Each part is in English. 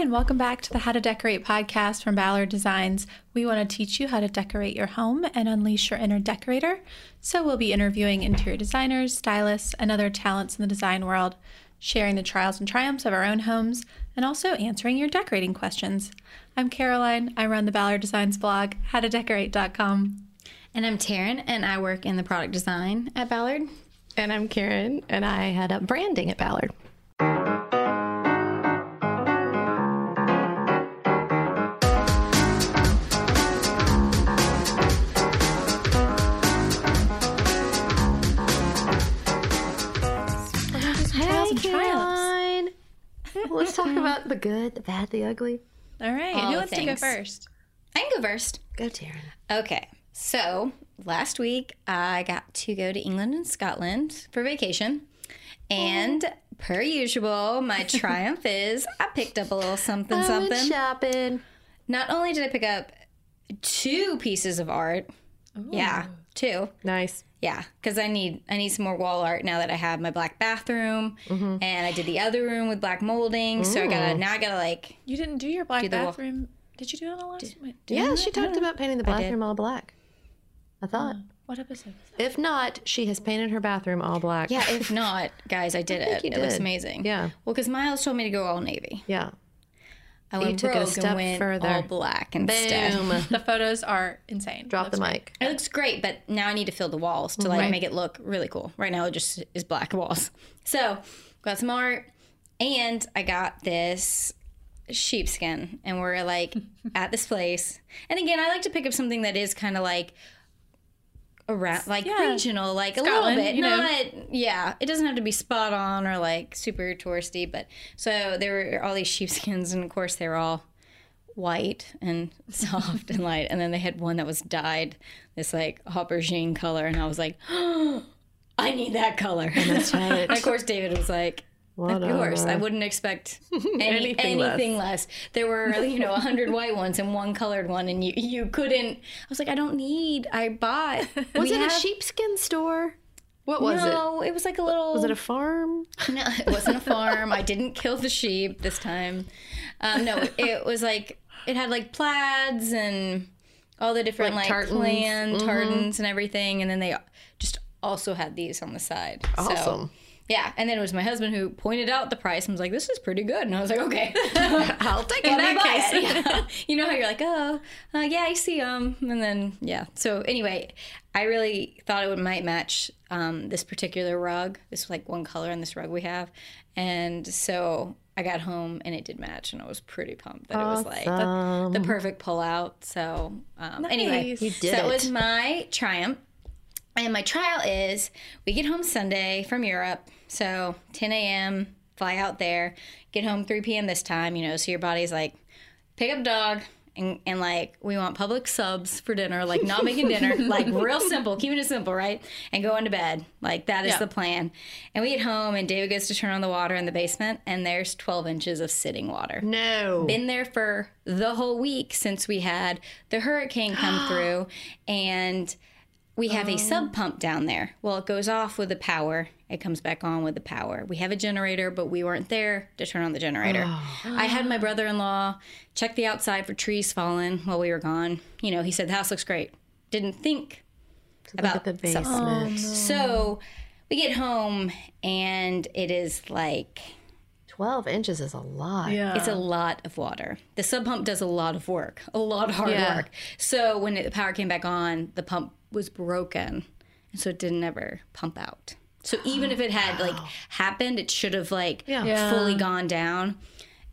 and welcome back to the How to Decorate podcast from Ballard Designs. We want to teach you how to decorate your home and unleash your inner decorator. So, we'll be interviewing interior designers, stylists, and other talents in the design world, sharing the trials and triumphs of our own homes, and also answering your decorating questions. I'm Caroline. I run the Ballard Designs blog, howtodecorate.com. And I'm Taryn, and I work in the product design at Ballard. And I'm Karen, and I head up branding at Ballard. Let's talk about the good, the bad, the ugly. All right, All who the wants to go first? I can go first. Go, Taryn. Okay, so last week I got to go to England and Scotland for vacation. And per usual, my triumph is I picked up a little something I went something. shopping. Not only did I pick up two pieces of art, yeah, two. Nice. Yeah, because I need I need some more wall art now that I have my black bathroom, mm-hmm. and I did the other room with black molding. So I gotta now I gotta like You didn't do your black the wall. bathroom. Did you do it on the last? Did Yeah, she talked about painting the bathroom all black. I thought. Uh, what episode was that? If not, she has painted her bathroom all black. yeah. If not, guys, I did it. you It looks amazing. Yeah. Well, because Miles told me to go all navy. Yeah. I went took it a step and went further. all black instead. Boom. The photos are insane. Drop the Looks mic. It looks great, but now I need to fill the walls to like Right. make it look really cool. Right now it just is black walls. So got some art and I got this sheepskin and we're like at this place. And again, I like to pick up something that is kind of like around like Yeah. regional, like a little bit. you know. Not yeah. It doesn't have to be spot on or like super touristy, but so there were all these sheepskins and of course they were all white and soft and light. And then they had one that was dyed this like aubergine color. And I was like, I need that color. That's right. and of course, David was like, of course, I wouldn't expect any, Anything anything, less. less. There were, you know, a hundred white ones and one colored one, and you you couldn't. I was like, I don't need. I bought. Was We it have- a sheepskin store? What was it? no, it? was like a little. Was it a farm? No, it wasn't a farm. I didn't kill the sheep this time. Um, no, it was like it had like plaids and all the different Like like, tartans. clan tartans and everything, and then they just also had these on the side. So, Awesome. Yeah, and then it was my husband who pointed out the price and was like, "This is pretty good," and I was like, "Okay." I'll take it. I buy case. it. Yeah. You know how you're like, oh, uh, yeah, I see them, and then yeah. So anyway, I really thought it would might match um, this particular rug. This like one color on this rug we have, and so I got home and it did match, and I was pretty pumped that it was like the, the perfect pullout. So um, anyway, Nice. You so did that it. was my triumph. And my trial is we get home Sunday from Europe. So 10 a.m., fly out there, get home 3 p.m. this time, you know, so your body's like, pick up dog. And, and like we want Publix subs for dinner, like not making dinner, like real simple, keeping it simple, right? And going to bed, like that is Yeah. the plan. And we get home, and David goes to turn on the water in the basement, and there's 12 inches of sitting water No. been there for the whole week since we had the hurricane come through and we have a oh. sump pump down there. Well, it goes off with the power. It comes back on with the power. We have a generator, but we weren't there to turn on the generator. Oh. I had my brother in law check the outside for trees falling while we were gone. You know, he said the house looks great. Didn't think Look at the subs. basement. Oh, so we get home and it is like 12 inches is a lot. Yeah. It's a lot of water. The sump pump does a lot of work, a lot of hard Yeah. work. So when it, the power came back on, the pump was broken, and so it didn't ever pump out. So even if it had like happened, it should have like Yeah. Yeah. fully gone down,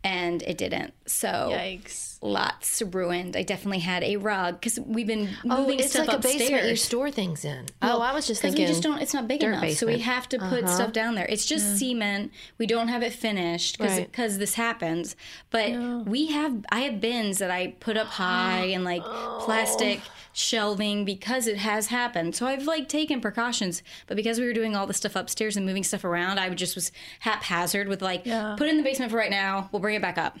and it didn't. So Yikes. lots ruined. I definitely had a rug because we've been Oh, moving it's stuff like a upstairs. basement you store things in. oh, I was just thinking. we just don't. It's not big enough, so we. Uh-huh. have to put stuff down there. It's just cement. We don't have it finished because Right. this happens. But we have. I have bins that I put up high and like Oh. plastic shelving because it has happened. So I've like taken precautions. But because we were doing all the stuff upstairs and moving stuff around, I just was haphazard with like Yeah. put it in the basement for right now. We'll bring it back up.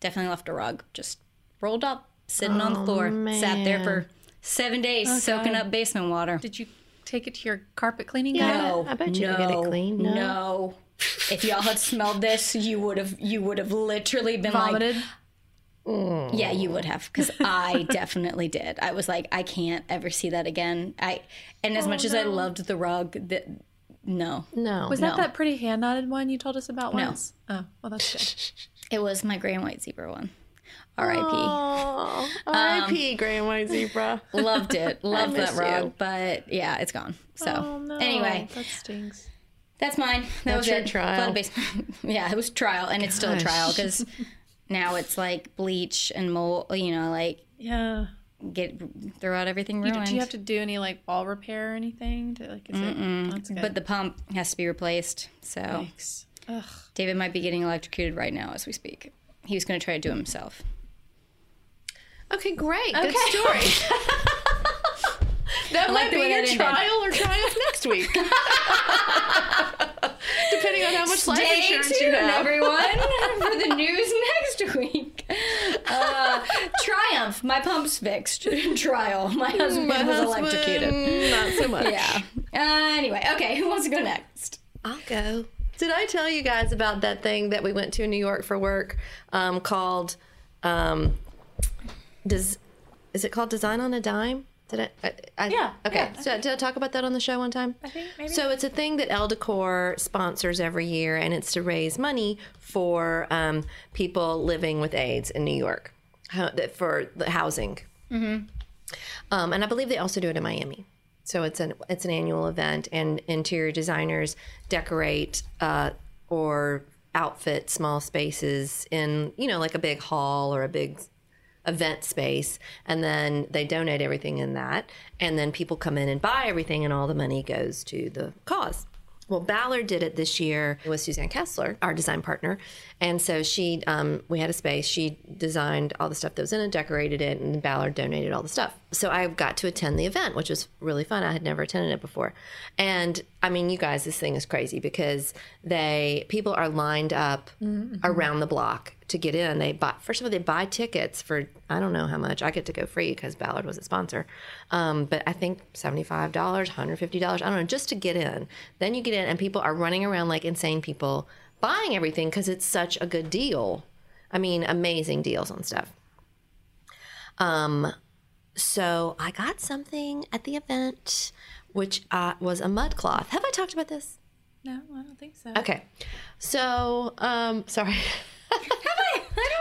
Definitely left a rug just rolled up, sitting on the oh, floor, sat there for seven days, oh, soaking God. up basement water. Did you take it to your carpet cleaning guy? No, I bet you no, could get it clean. No. No. If y'all had smelled this, you would have you would have literally been like, Vomited. Mm. Yeah, you would have because I definitely did. I was like, I can't ever see that again. I and as oh, much as I loved the rug, that no, No. Was that that pretty hand knotted one you told us about No. once? Oh, well, that's good. it was my gray and white zebra one. R.I.P. Um, R.I.P. Gray and White Zebra. Loved it, loved that rug, you. but yeah, it's gone. So Oh, no. anyway, that stinks. that's mine. That was your it. trial. Yeah, it was trial, and it's still a trial because now it's like bleach and mold. You know, like Yeah. get throw out everything You, ruined. do you have to do any like ball repair or anything? To, like, is it? That's good. but the pump has to be replaced. So Thanks. Ugh. David might be getting electrocuted right now as we speak. He was going to try to do it himself. Okay, great. Good story. that like might the be way your trial or triumph next week. Depending on how much life insurance tuned, you have. everyone, for the news next week. Uh, Triumph, my pump's fixed. Trial, my husband My was husband, electrocuted. Not so much. Yeah. Uh, anyway, okay, who wants to go next? I'll go. Did I tell you guys about that thing that we went to in New York for work um, called um, does is it called Design on a Dime? Did I? I, I Yeah, Okay. yeah. So did I talk about that on the show one time? I think maybe. So it's a thing that Elle Decor sponsors every year, and it's to raise money for um, people living with AIDS in New York, that- for the housing. Mm-hmm. Um, and I believe they also do it in Miami. So it's an it's an annual event, and interior designers decorate uh, or outfit small spaces in you know like a big hall or a big event space and then they donate everything in that and then people come in and buy everything and all the money goes to the cause well ballard did it this year with suzanne kasler our design partner. And so she um, we had a space. She designed all the stuff that was in it decorated it and ballard donated all the stuff. So i got to attend the event which was really fun. I had never attended it before. And i mean you guys this thing is crazy because they people are lined up around the block to get in. They buy first of all they buy tickets for I don't know how much. I get to go free because Ballard was a sponsor, um, but I think seventy five dollars, hundred fifty dollars. I don't know just to get in. Then you get in and people are running around like insane people buying everything because it's such a good deal. I mean, amazing deals on stuff. Um, so I got something at the event, which uh, was a mud cloth. Have I talked about this? no, I don't think so. Okay. So, um, sorry.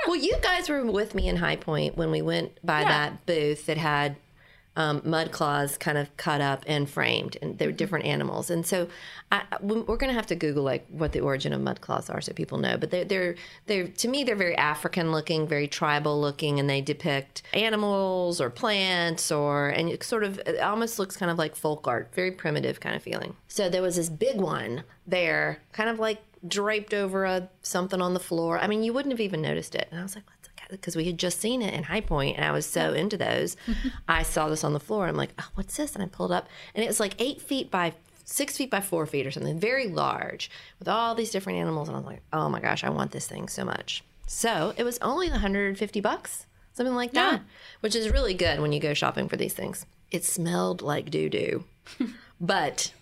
Well, you guys were with me in High Point when we went by that booth that had um, mud cloths kind of cut up and framed, and they were different animals. And so, I, I- we're going to have to Google like what the origin of mud cloths are, so people know. But they're they're they're to me they're very African looking, very tribal looking, and they depict animals or plants or and it sort of it almost looks kind of like folk art, very primitive kind of feeling. So there was this big one there, kind of like draped over a something on the floor. I mean, you wouldn't have even noticed it. And I was like, let's because we had just seen it in High Point, and I was so into those. I saw this on the floor. I'm like, oh, what's this? And I pulled up, and it was like eight feet by six feet by four feet or something, very large, with all these different animals. And I was like, oh my gosh, I want this thing so much. So it was only 150 bucks, something like that, which is really good when you go shopping for these things. It smelled like doo doo, but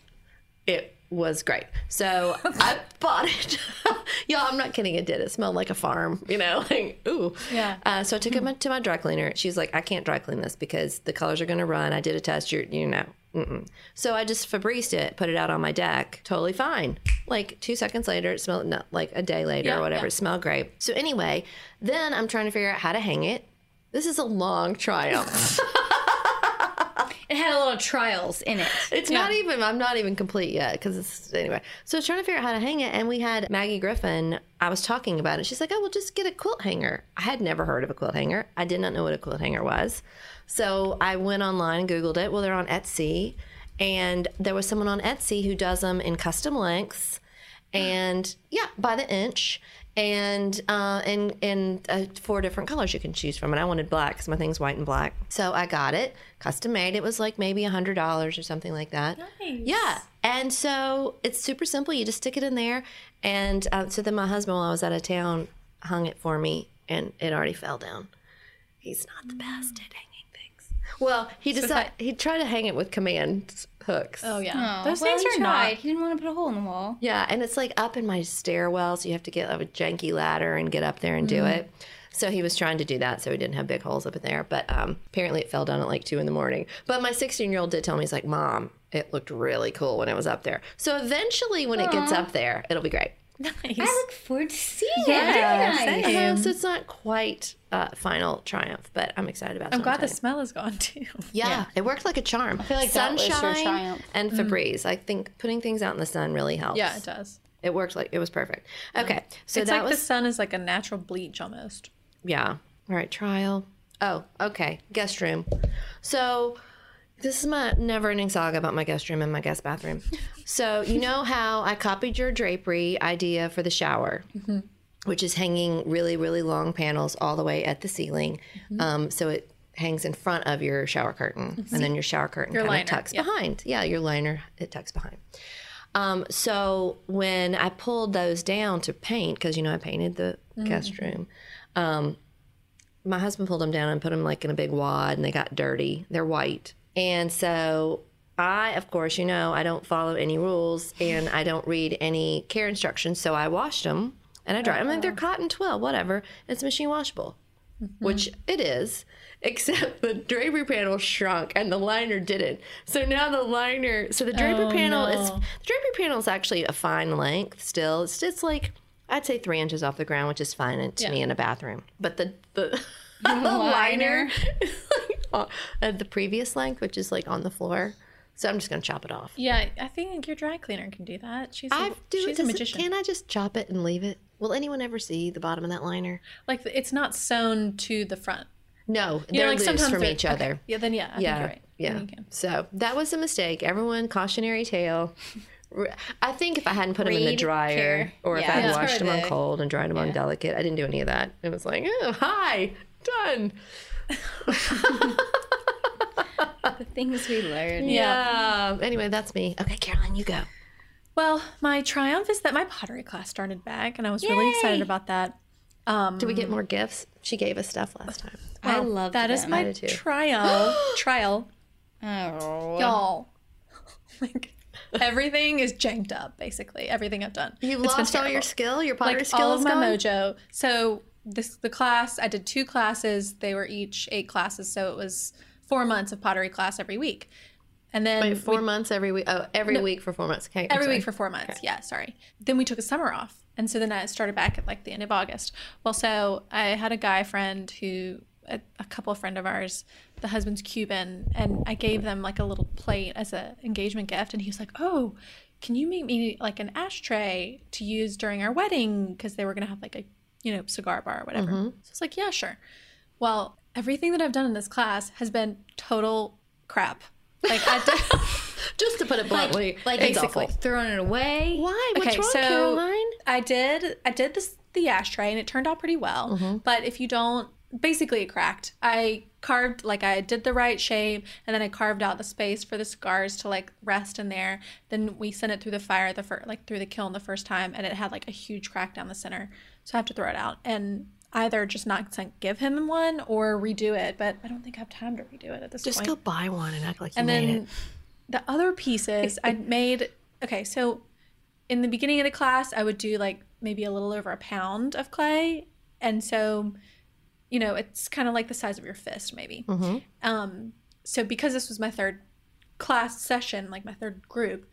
it was great. So I bought it. Y'all, I'm not kidding. It did. It smelled like a farm, you know, like, ooh. Yeah. Uh, so I took it to my dry cleaner. She's like, I can't dry clean this because the colors are going to run. I did a test. You're, you know. Mm-mm. So I just Febrezed it, put it out on my deck. Totally fine. Like two seconds later, it smelled, not like a day later Yeah, or whatever. yeah. It smelled great. So anyway, then I'm trying to figure out how to hang it. This is a long triumph. It had a lot of trials in it. It's not even. I'm not even complete yet because it's anyway. So I was trying to figure out how to hang it, and we had Maggie Griffin. I was talking about it. She's like, "Oh, well, just get a quilt hanger." I had never heard of a quilt hanger. I did not know what a quilt hanger was. So I went online and googled it. Well, they're on Etsy, and there was someone on Etsy who does them in custom lengths, and yeah, by the inch. And uh, and and uh, four different colors you can choose from, and I wanted black because my thing's white and black. So I got it, custom made. It was like maybe a hundred dollars or something like that. Nice. Yeah. And so it's super simple. You just stick it in there. And uh, so then my husband, while I was out of town, hung it for me and it already fell down. He's not the best at hanging things. Well, he So decided he tried to hang it with command hooks. Oh yeah, Oh, those well, things he are not. He didn't want to put a hole in the wall. Yeah, and it's like up in my stairwell, so you have to get a janky ladder and get up there and do it. So he was trying to do that, so he didn't have big holes up in there. But um, apparently, it fell down at like two in the morning. But my 16 year old did tell me, he's like, "Mom, it looked really cool when it was up there." So eventually, when it gets up there, it'll be great. Nice. I look forward to seeing Yeah, it. Very nice. same. Uh, so it's not quite uh, final triumph, but I'm excited about. it. I'm glad the smell is gone too. Yeah, it worked like a charm. I feel like that was your sunshine triumph. and Febreze. I think putting things out in the sun really helps. Yeah, it does. It worked like it was perfect. Okay, so it's that like was the sun is like a natural bleach almost. yeah. All right, trial. Oh, okay. Guest room. So this is my never-ending saga about my guest room and my guest bathroom. So you know how I copied your drapery idea for the shower, which is hanging really, really long panels all the way at the ceiling, um, so it hangs in front of your shower curtain, and then your shower curtain Your kind of tucks yeah. behind. Yeah, your liner it tucks behind. Um, so when I pulled those down to paint, because you know I painted the guest room, um, my husband pulled them down and put them like in a big wad, and they got dirty. They're white, and so I, of course, you know I don't follow any rules and I don't read any care instructions. So I washed them and I dried them. And they're uh-huh. cotton twill, whatever. It's machine washable, mm-hmm. which it is. Except the drapery panel shrunk and the liner didn't. So now the liner, so the drapery Oh, panel is the drapery panel is actually a fine length still. It's just like I'd say three inches off the ground, which is fine to Yeah. me in a bathroom. But the the, the liner like on- at the previous length, which is like on the floor. So I'm just gonna chop it off. Yeah, I think your dry cleaner can do that. She's a, I do. she's a does it- magician. Can I just chop it and leave it? Will anyone ever see the bottom of that liner? Like it's not sewn to the front. No, You they're know, like loose sometimes from each okay. other. Yeah, then yeah, I think Yeah, you're right. yeah. Then you can. So that was a mistake. Everyone, cautionary tale. I think if I hadn't put them in the dryer, care. or if I had that's washed them on cold and dried them on delicate, I didn't do any of that. It was like, oh, hi, done. The things we learn. Yeah. Anyway, that's me. Okay, Caroline, you go. Well, my triumph is that my pottery class started back, and I was really excited about that. Um, Did we get more gifts? She gave us stuff last time. I well, love that is them. my did too. trial. trial, Oh. y'all. like everything is janked up. Basically, everything I've done. You've It's lost all your skill. Your pottery like skill all is of my gone? mojo. So this the class I did two classes. They were each eight classes, so it was four months of pottery class every week, and then Wait, four we- months every week. Oh, every week for four months. Okay, every week for four months. Yeah, sorry. Then we took a summer off, and so then I started back at like the end of August. Well, so I had a guy friend who a, a couple of friend of ours, the husband's Cuban, and I gave them like a little plate as a engagement gift, and he was like, "Oh, can you make me like an ashtray to use during our wedding?" Because they were gonna have like a you know cigar bar or whatever. So I was like, "Yeah, sure." Well, everything that I've done in this class has been total crap. Like I did. Just to put it bluntly, Like it's basically awful. throwing it away. Why? What's Okay, wrong, so- Caroline? I did I did this the ashtray and it turned out pretty well. Mm-hmm. But if you don't basically it cracked. I carved like I did the right shape and then I carved out the space for the cigars to like rest in there. Then we sent it through the fire the first like through the kiln the first time and it had like a huge crack down the center. So I have to throw it out and either just not give him one or redo it, but I don't think I have time to redo it at this Just point. Just go buy one and act like you And made then it. the other pieces I made. Okay, so in the beginning of the class, I would do like maybe a little over a pound of clay, and so you know it's kind of like the size of your fist, maybe. Mm-hmm. Um, so because this was my third class session, like my third group,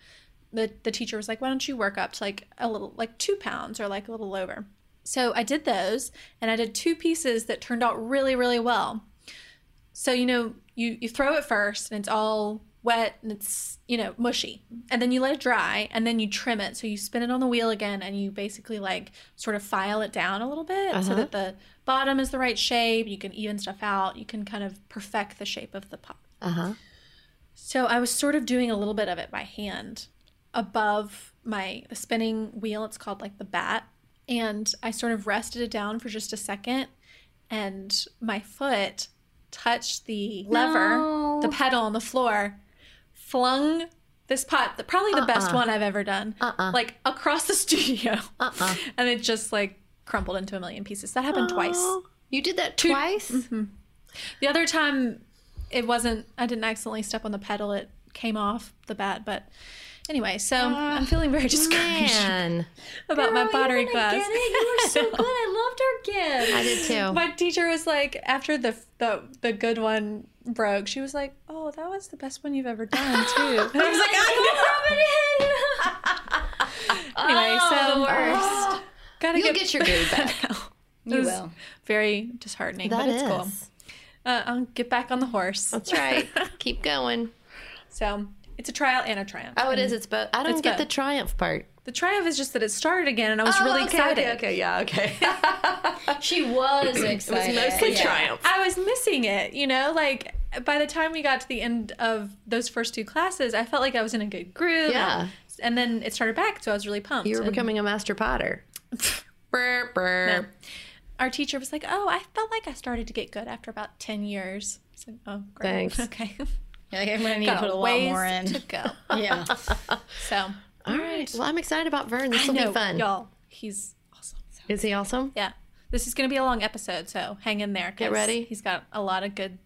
the the teacher was like, "Why don't you work up to like a little, like two pounds or like a little over?" So I did those, and I did two pieces that turned out really, really well. So you know, you you throw it first, and it's all wet and it's you know mushy, and then you let it dry, and then you trim it. So you spin it on the wheel again, and you basically like sort of file it down a little bit so Uh-huh. that the bottom is the right shape. You can even stuff out. You can kind of perfect the shape of the pot. Uh huh. So I was sort of doing a little bit of it by hand above my the spinning wheel. It's called like the bat. And I sort of rested it down for just a second and my foot touched the lever, No. the pedal on the floor, flung this pot, the- probably the best Uh-uh. one I've ever done, Uh-uh. like across the studio. Uh-uh. And it just like crumpled into a million pieces. That happened twice. You did that twice? Mm-hmm. The other time it wasn't. I didn't accidentally step on the pedal. It came off the bat, but anyway. So I'm feeling very discouraged Man, about my Girl, pottery you're class. Get it. You were so I good. I loved our gift. I did too. My teacher was like, after the the the good one broke, she was like, "Oh, that was the best one you've ever done, too." And I was like, "I know." About it." in." Anyway, so worst. gotta You'll get, get your groove back. You will. very disheartening, That but it's is. cool. Uh, I'll get back on the horse. That's right. Keep going. So it's a trial and a triumph. Oh, it is. It's both. I don't It's get both. the triumph part. The triumph is just that it started again, and I was oh, really Oh, okay, excited. Okay, okay, yeah, okay. She was excited. It was mostly Yeah. triumph. I was missing it, you know, like by the time we got to the end of those first two classes, I felt like I was in a good groove. Yeah. And then it started back, so I was really pumped. You were And becoming a master potter. brr, brr. Our teacher was like, "Oh, I felt like I started to get good after about ten years." So, oh, great. Thanks. Okay. You're like, I'm gonna need Got to put a lot more in. to go. Yeah. So, All right. Well, I'm excited about Vern. This will know, be fun. y'all. He's awesome. So, Is he awesome? yeah, this is going to be a long episode, so hang in there. Get ready. He's got a lot of good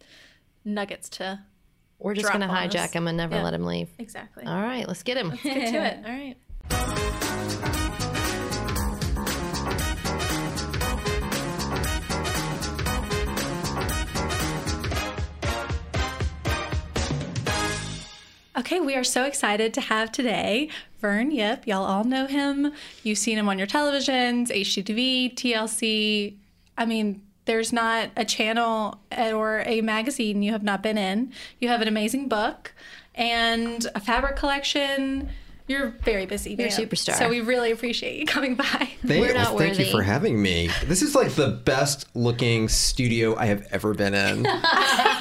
nuggets to We're just going to on us. hijack him and never Yeah. let him leave. exactly All right, let's get him. Let's get to it. All right. Okay, we are so excited to have today Vern Yip. Y'all all know him. You've seen him on your televisions, HGTV, TLC. I mean, there's not a channel or a magazine you have not been in. You have an amazing book and a fabric collection. You're very busy. You're a superstar. So we really appreciate you coming by. Thank, We're well, not thank you for having me. This is like the best looking studio I have ever been in.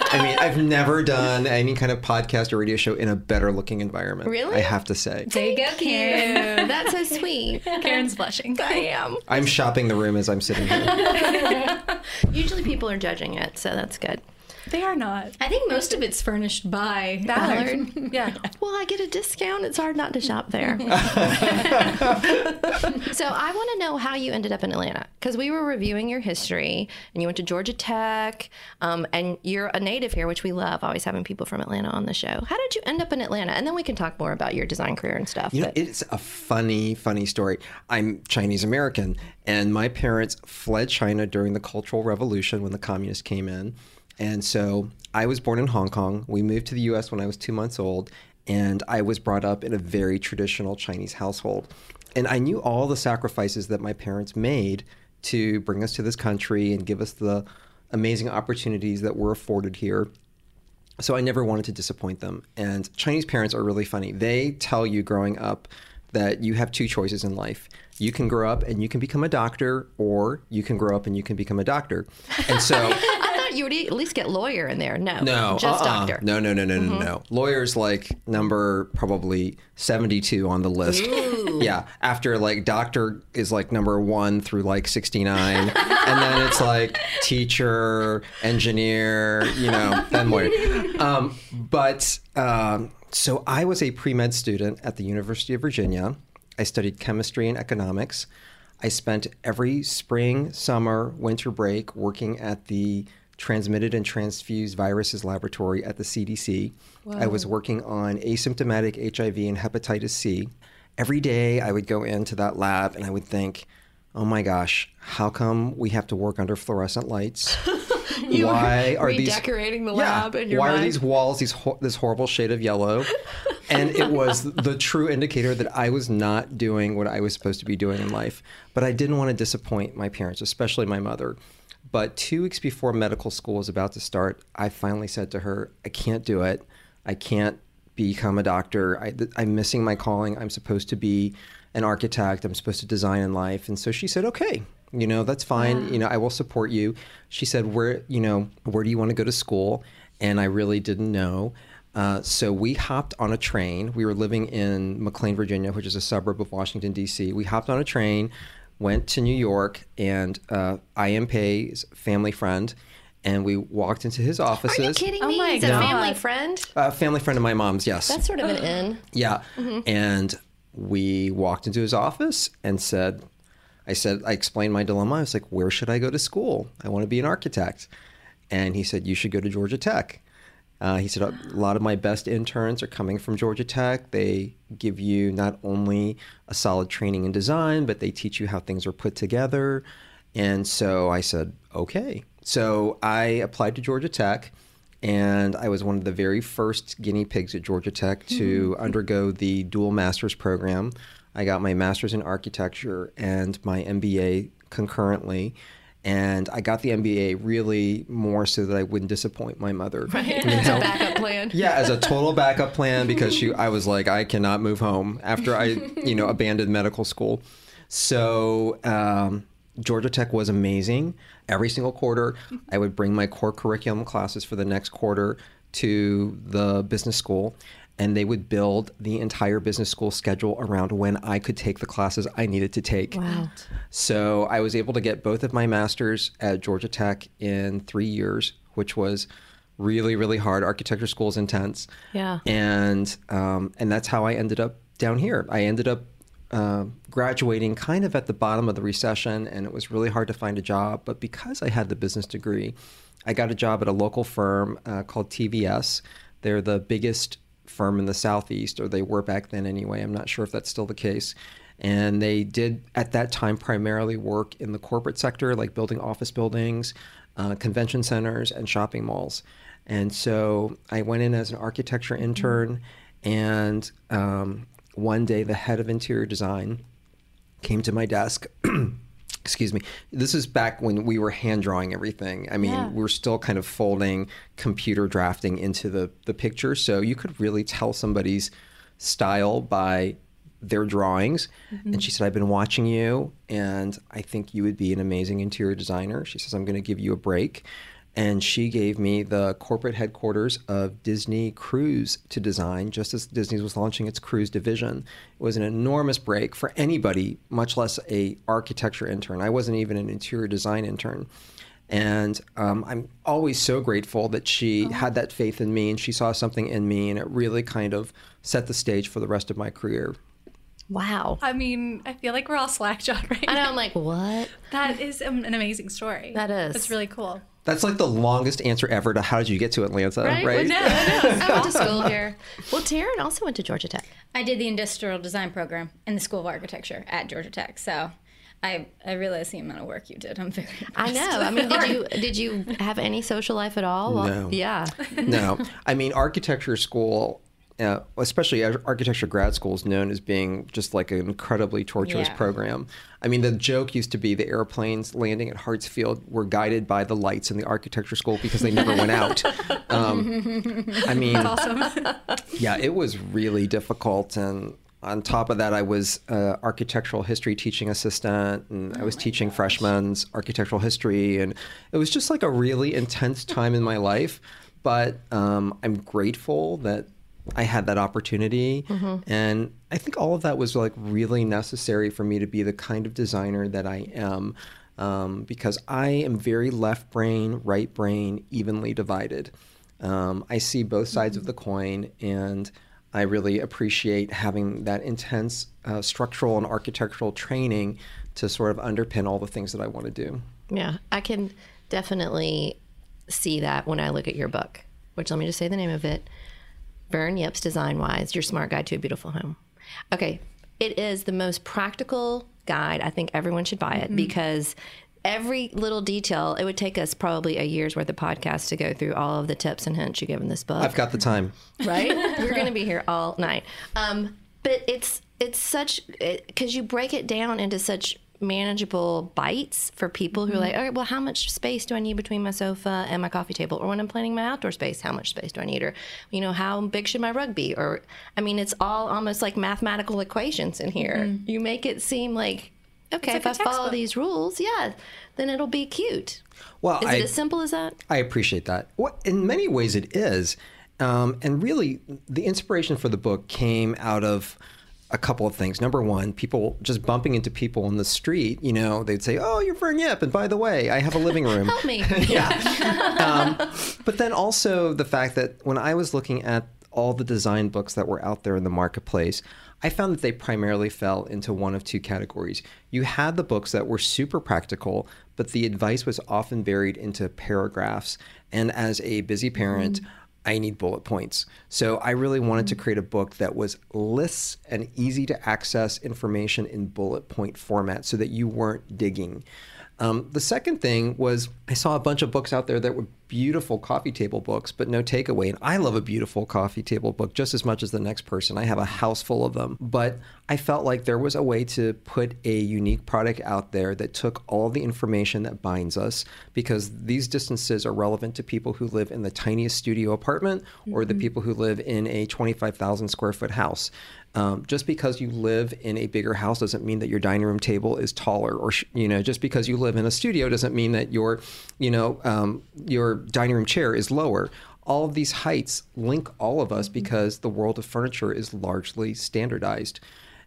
I mean, I've never done any kind of podcast or radio show in a better looking environment. Really? I have to say. There you go, Karen. That's so sweet. Karen's blushing. I am. I'm shopping the room as I'm sitting here. Usually people are judging it, so that's good. They are not. I think most of it's furnished by Ballard. yeah. Well, I get a discount. It's hard not to shop there. so I want to know how you ended up in Atlanta because we were reviewing your history and you went to Georgia Tech um, and you're a native here, which we love, always having people from Atlanta on the show. How did you end up in Atlanta? And then we can talk more about your design career and stuff. You know, but- it's a funny, funny story. I'm Chinese American, and my parents fled China during the Cultural Revolution when the communists came in. And so I was born in Hong Kong. We moved to the US when I was two months old, and I was brought up in a very traditional Chinese household. And I knew all the sacrifices that my parents made to bring us to this country and give us the amazing opportunities that we're afforded here. So I never wanted to disappoint them. And Chinese parents are really funny. They tell you growing up that you have two choices in life. You can grow up and you can become a doctor, or you can grow up and you can become a doctor. And so, you would at least get lawyer in there. No, no, just uh-uh. doctor. No, no, no, no, no, no. Lawyers like number probably 72 on the list. Yeah. After like doctor is like number one through like 69. and then it's like teacher, engineer, you know, then lawyer. Um, but um, so I was a pre med student at the University of Virginia. I studied chemistry and economics. I spent every spring, summer, winter break working at the Transmitted and Transfused Viruses Laboratory at the CDC. I was working on asymptomatic HIV and hepatitis C. Every day I would go into that lab and I would think, oh my gosh, how come we have to work under fluorescent lights? why are these redecorating the Yeah. lab in your why are these walls these ho- this horrible shade of yellow and it was the true indicator that i was not doing what i was supposed to be doing in life but i didn't want to disappoint my parents especially my mother but two weeks before medical school was about to start i finally said to her i can't do it. I can't become a doctor. I, i'm missing my calling. I'm supposed to be an architect. I'm supposed to design in life. And so she said okay you know that's fine. You know i will support you. She said where you know where do you want to go to school? And i really didn't know. Uh, so we hopped on a train. We were living in mclean virginia which is a suburb of washington d.c we hopped on a train went to new york and uh, I. M. Pei's family friend and we walked into his offices Are you kidding Oh me? my He's a family friend. uh, family friend of my mom's yes That's sort of an in. yeah. And we walked into his office and said, I said, I explained my dilemma. I was like, where should I go to school? I want to be an architect. And he said, you should go to Georgia Tech. Uh, he said a lot of my best interns are coming from Georgia Tech. They give you not only a solid training in design, but they teach you how things are put together. And so I said, okay. So I applied to Georgia Tech, and I was one of the very first guinea pigs at Georgia Tech to undergo the dual master's program. I got my master's in architecture and my MBA concurrently. And I got the MBA really more so that I wouldn't disappoint my mother. Right. You know? backup plan. Yeah, as a total backup plan because she, I was like, I cannot move home after I, you know, abandoned medical school. So um, Georgia Tech was amazing. Every single quarter, I would bring my core curriculum classes for the next quarter to the business school, and they would build the entire business school schedule around when I could take the classes I needed to take. Wow. So I was able to get both of my masters at Georgia Tech in three years, which was really, really hard. Architecture school is intense. Yeah. And um, and that's how I ended up down here. I ended up uh, graduating kind of at the bottom of the recession, and it was really hard to find a job. But because I had the business degree, I got a job at a local firm uh, called TVS. They're the biggest firm in the Southeast, or they were back then anyway. I'm not sure if that's still the case. And they did, at that time, primarily work in the corporate sector, like building office buildings, uh, convention centers, and shopping malls. And so I went in as an architecture intern, and um, one day the head of interior design came to my desk. Excuse me. This is back when we were hand drawing everything. I mean, Yeah. we're still kind of folding computer drafting into the, the picture. So you could really tell somebody's style by their drawings. Mm-hmm. And she said, I've been watching you and I think you would be an amazing interior designer. She says, I'm going to give you a break. And she gave me the corporate headquarters of Disney Cruise to design just as Disney was launching its cruise division. It was an enormous break for anybody, much less a architecture intern. I wasn't even an interior design intern. And um, I'm always so grateful that she had that faith in me and she saw something in me, and it really kind of set the stage for the rest of my career. Wow. I mean, I feel like we're all slackjawed right I know. now. I'm like, what? That is an an amazing story. That is. It's really cool. That's like the longest answer ever to how did you get to Atlanta, right? Well, no, I went to school here. Well, Taryn also went to Georgia Tech. I did the industrial design program in the School of Architecture at Georgia Tech. So I I realize the amount of work you did. I'm very I know. I mean, did you did you have any social life at all? Well, No. Yeah. no, I mean architecture school, uh, especially architecture grad school, is known as being just like an incredibly torturous Yeah. program. I mean, the joke used to be the airplanes landing at Hartsfield were guided by the lights in the architecture school because they never went out. Um, I mean, Awesome. yeah, it was really difficult. And on top of that, I was uh, architectural history teaching assistant, and I was teaching freshmen's architectural history, and it was just like a really intense time in my life. But um, I'm grateful that I had that opportunity, and I think all of that was like really necessary for me to be the kind of designer that I am. Um, because I am very left brain, right brain, evenly divided. Um, I see both sides of the coin, and I really appreciate having that intense uh, structural and architectural training to sort of underpin all the things that I want to do. Yeah. I can definitely see that when I look at your book, which let me just say the name of it Vern Yip's Design Wise, Your Smart Guide to a Beautiful Home. Okay. It is the most practical guide. I think everyone should buy it because every little detail, it would take us probably a year's worth of podcasts to go through all of the tips and hints you give in this book I've got the time. right? We're going to be here all night. Um, but it's it's such because you break it down into such manageable bites for people who are like, all right, well, how much space do I need between my sofa and my coffee table? Or when I'm planning my outdoor space, how much space do I need? Or, you know, how big should my rug be? Or, I mean, it's all almost like mathematical equations in here. You make it seem like, okay, like if I follow these rules, yeah, then it'll be cute. Well, Is I, it as simple as that? I appreciate that. Well, in many ways, it is. Um, and really, the inspiration for the book came out of a couple of things. Number one, people just bumping into people in the street, you know, they'd say, Oh, you're Vern Yip. And by the way, I have a living room. Help me. um, but then also the fact that when I was looking at all the design books that were out there in the marketplace, I found that they primarily fell into one of two categories. You had the books that were super practical, but the advice was often buried into paragraphs. And as a busy parent, I need bullet points. So I really wanted to mm. create a book that was lists and easy to access information in bullet point format so that you weren't digging. Um, the second thing was I saw a bunch of books out there that were beautiful coffee table books, but no takeaway. And I love a beautiful coffee table book just as much as the next person. I have a house full of them. But I felt like there was a way to put a unique product out there that took all the information that binds us, because these distances are relevant to people who live in the tiniest studio apartment or the people who live in a 25,000 square foot house. Um, just because you live in a bigger house doesn't mean that your dining room table is taller, or sh- you know, just because you live in a studio doesn't mean that your, you know, um, your dining room chair is lower. All of these heights link all of us because the world of furniture is largely standardized,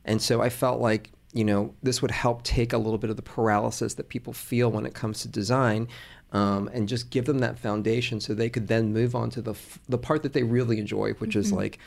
and so I felt like you know this would help take a little bit of the paralysis that people feel when it comes to design. Um, and just give them that foundation so they could then move on to the f- the part that they really enjoy, which is like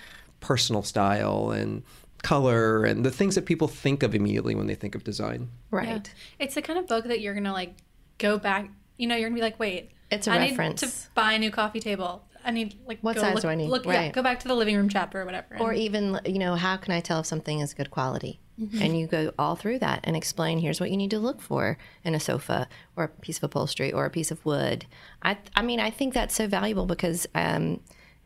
personal style and color and the things that people think of immediately when they think of design. Right. Yeah. It's the kind of book that you're gonna like go back. You know, you're gonna be like, wait, It's a I reference. need to buy a new coffee table. I need like What go size look, do I need? Look, yeah, Right. go back to the living room chapter or whatever. Or and- even, you know, how can I tell if something is good quality? And you go all through that and explain here's what you need to look for in a sofa or a piece of upholstery or a piece of wood. I, I mean, I think that's so valuable because um,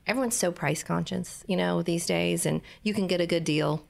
everyone's so price conscious, you know, these days, and you can get a good deal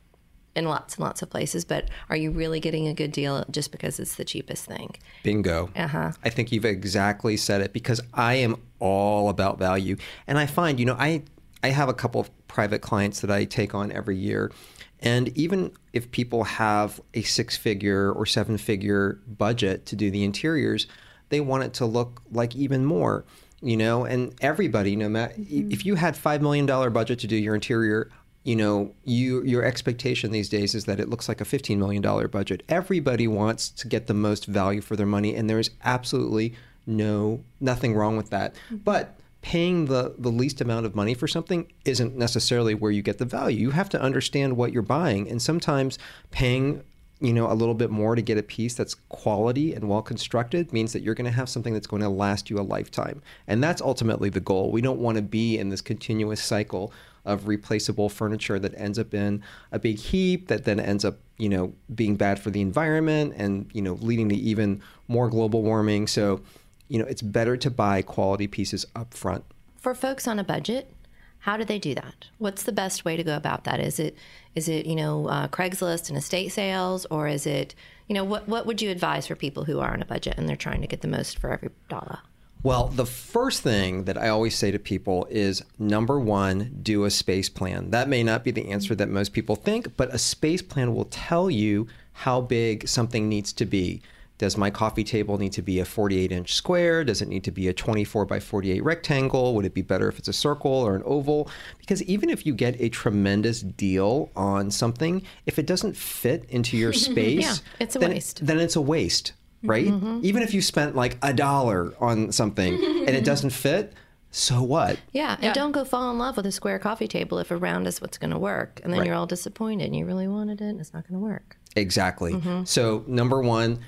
in lots and lots of places, but are you really getting a good deal just because it's the cheapest thing? Bingo. Uh-huh. I think you've exactly said it because I am all about value. And I find, you know, I I have a couple of private clients that I take on every year. And even if people have a six figure or seven figure budget to do the interiors, they want it to look like even more, you know, and everybody, no matter mm-hmm. if you had $5 million budget to do your interior, you know, you your expectation these days is that it looks like a $15 million budget. Everybody wants to get the most value for their money, and there is absolutely no nothing wrong with that. Mm-hmm. But paying the, the least amount of money for something isn't necessarily where you get the value. You have to understand what you're buying, and sometimes paying you know a little bit more to get a piece that's quality and well constructed means that you're going to have something that's going to last you a lifetime. And that's ultimately the goal. We don't want to be in this continuous cycle of replaceable furniture that ends up in a big heap that then ends up you know being bad for the environment and you know leading to even more global warming. So you know it's better to buy quality pieces up front For folks on a budget, how do they do that? What's the best way to go about that? Is it is it you know uh, Craigslist and estate sales, or is it you know what what would you advise for people who are on a budget and they're trying to get the most for every dollar? Well, the first thing that I always say to people is number one, do a space plan. That may not be the answer that most people think, but a space plan will tell you how big something needs to be. Does my coffee table need to be a 48 inch square? Does it need to be a 24 by 48 rectangle? Would it be better if it's a circle or an oval? Because even if you get a tremendous deal on something, if it doesn't fit into your space, Yeah, it's a then- waste. then it's a waste, right? Mm-hmm. Even if you spent like a dollar on something and it doesn't fit, so what? Yeah, and don't go fall in love with a square coffee table if around is what's going to work, and then Right. you're all disappointed and you really wanted it and it's not going to work. Exactly. Mm-hmm. So, number one,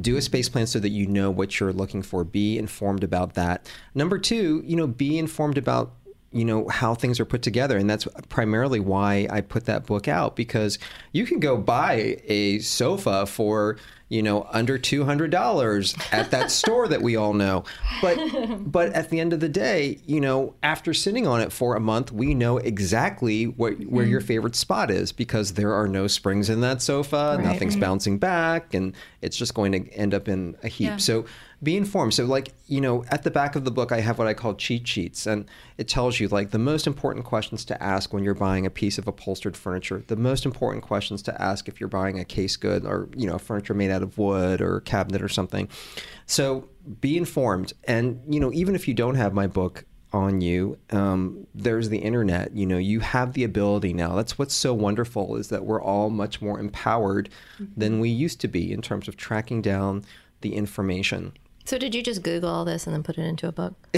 do a space plan so that you know what you're looking for. Be informed about that. Number two, you know, be informed about you know how things are put together and that's primarily why i put that book out because you can go buy a sofa for you know under $200 at that store that we all know. But but at the end of the day you know after sitting on it for a month we know exactly what where your mm. favorite spot is because there are no springs in that sofa nothing's mm. bouncing back and it's just going to end up in a heap. Yeah. so be informed. So, like, you know, at the back of the book, I have what I call cheat sheets, and it tells you, like, the most important questions to ask when you're buying a piece of upholstered furniture, the most important questions to ask if you're buying a case good or, you know, furniture made out of wood or cabinet or something. So, be informed. And, you know, even if you don't have my book, on you um, there's the internet you know you have the ability now that's what's so wonderful is that we're all much more empowered than we used to be in terms of tracking down the information So did you just Google all this and then put it into a book?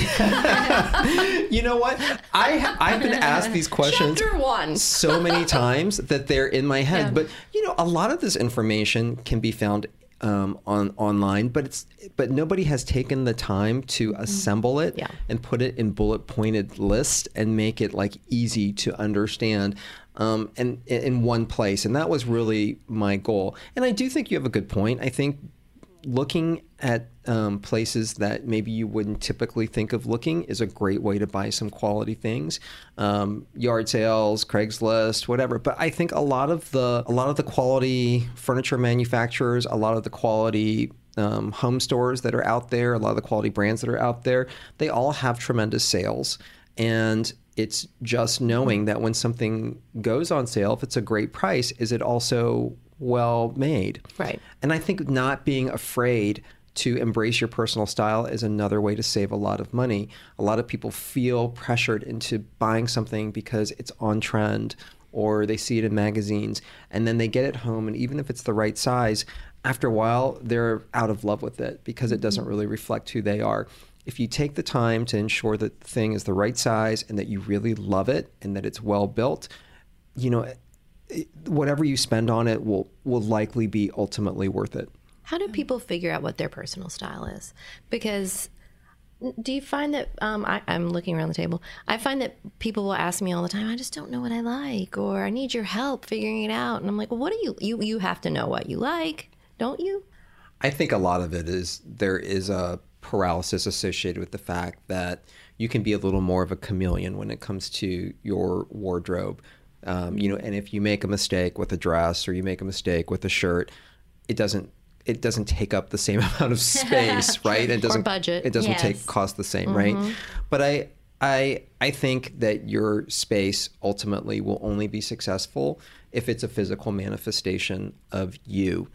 you know what i i've been asked these questions Chapter one. so many times that they're in my head Yeah. but you know a lot of this information can be found um, on online, but it's but nobody has taken the time to assemble it Yeah. and put it in bullet pointed list and make it like easy to understand um, and in one place. And that was really my goal. And I do think you have a good point. I think looking at um, places that maybe you wouldn't typically think of looking is a great way to buy some quality things. Um, yard sales craigslist whatever. But i think a lot of the a lot of the quality furniture manufacturers a lot of the quality um, home stores that are out there a lot of the quality brands that are out there they all have tremendous sales. And it's just knowing that when something goes on sale if it's a great price is it also well made Right. and I think not being afraid to embrace your personal style is another way to save a lot of money. A lot of people feel pressured into buying something because it's on trend or they see it in magazines and then they get it home and even if it's the right size, after a while they're out of love with it because it doesn't mm-hmm. really reflect who they are. If you take the time to ensure that the thing is the right size and that you really love it and that it's well built, you know, whatever you spend on it will will likely be ultimately worth it. How do people figure out what their personal style is? Because do you find that um, I, I'm looking around the table? I find that people will ask me all the time, "I just don't know what I like," or "I need your help figuring it out." And I'm like, "Well, what do you you you have to know what you like, don't you?" I think a lot of it is there is a paralysis associated with the fact that you can be a little more of a chameleon when it comes to your wardrobe. Um, you know, and if you make a mistake with a dress or you make a mistake with a shirt, it doesn't it doesn't take up the same amount of space, right? It doesn't budget. It doesn't Yes. take cost the same, right? But I I I think that your space ultimately will only be successful if it's a physical manifestation of you.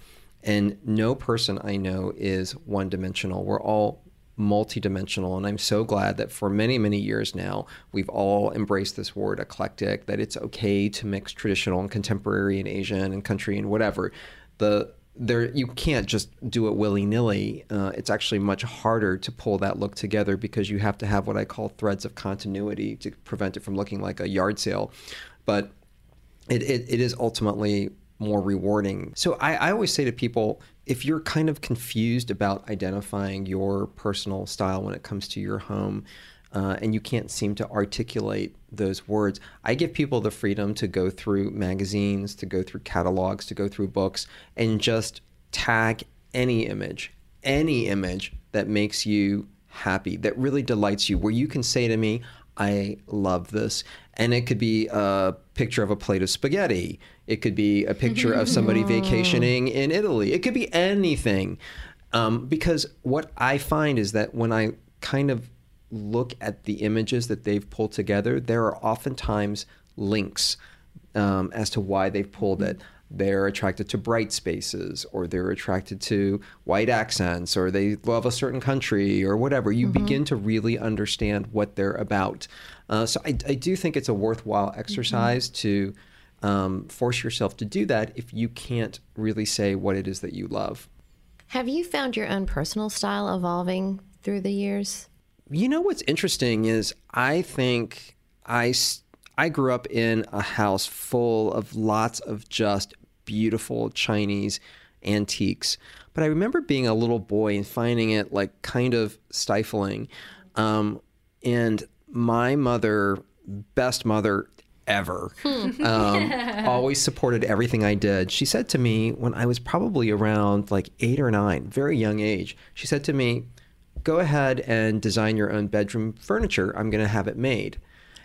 And no person I know is one dimensional. We're all multidimensional. And I'm so glad that for many, many years now, we've all embraced this word eclectic, that it's okay to mix traditional and contemporary and Asian and country and whatever. The there you can't just do it willy nilly. Uh, it's actually much harder to pull that look together because you have to have what I call threads of continuity to prevent it from looking like a yard sale. But it, it, it is ultimately more rewarding. So I, I always say to people, if you're kind of confused about identifying your personal style when it comes to your home, uh, and you can't seem to articulate those words, I give people the freedom to go through magazines, to go through catalogs, to go through books, and just tag any image, any image that makes you happy, that really delights you, where you can say to me, I love this. And it could be a picture of a plate of spaghetti. It could be a picture of somebody vacationing in Italy. It could be anything. Um, because what I find is that when I kind of look at the images that they've pulled together, there are oftentimes links um, as to why they've pulled it. They're attracted to bright spaces, or they're attracted to white accents, or they love a certain country, or whatever. You begin to really understand what they're about. Uh, so I, I do think it's a worthwhile exercise to um, force yourself to do that if you can't really say what it is that you love. Have you found your own personal style evolving through the years? You know what's interesting is I think I I grew up in a house full of lots of just beautiful Chinese antiques. But I remember being a little boy and finding it like kind of stifling. Um, and my mother, best mother ever, um, always supported everything I did. She said to me when I was probably around like eight or nine, very young age, she said to me, Go ahead and design your own bedroom furniture. I'm going to have it made.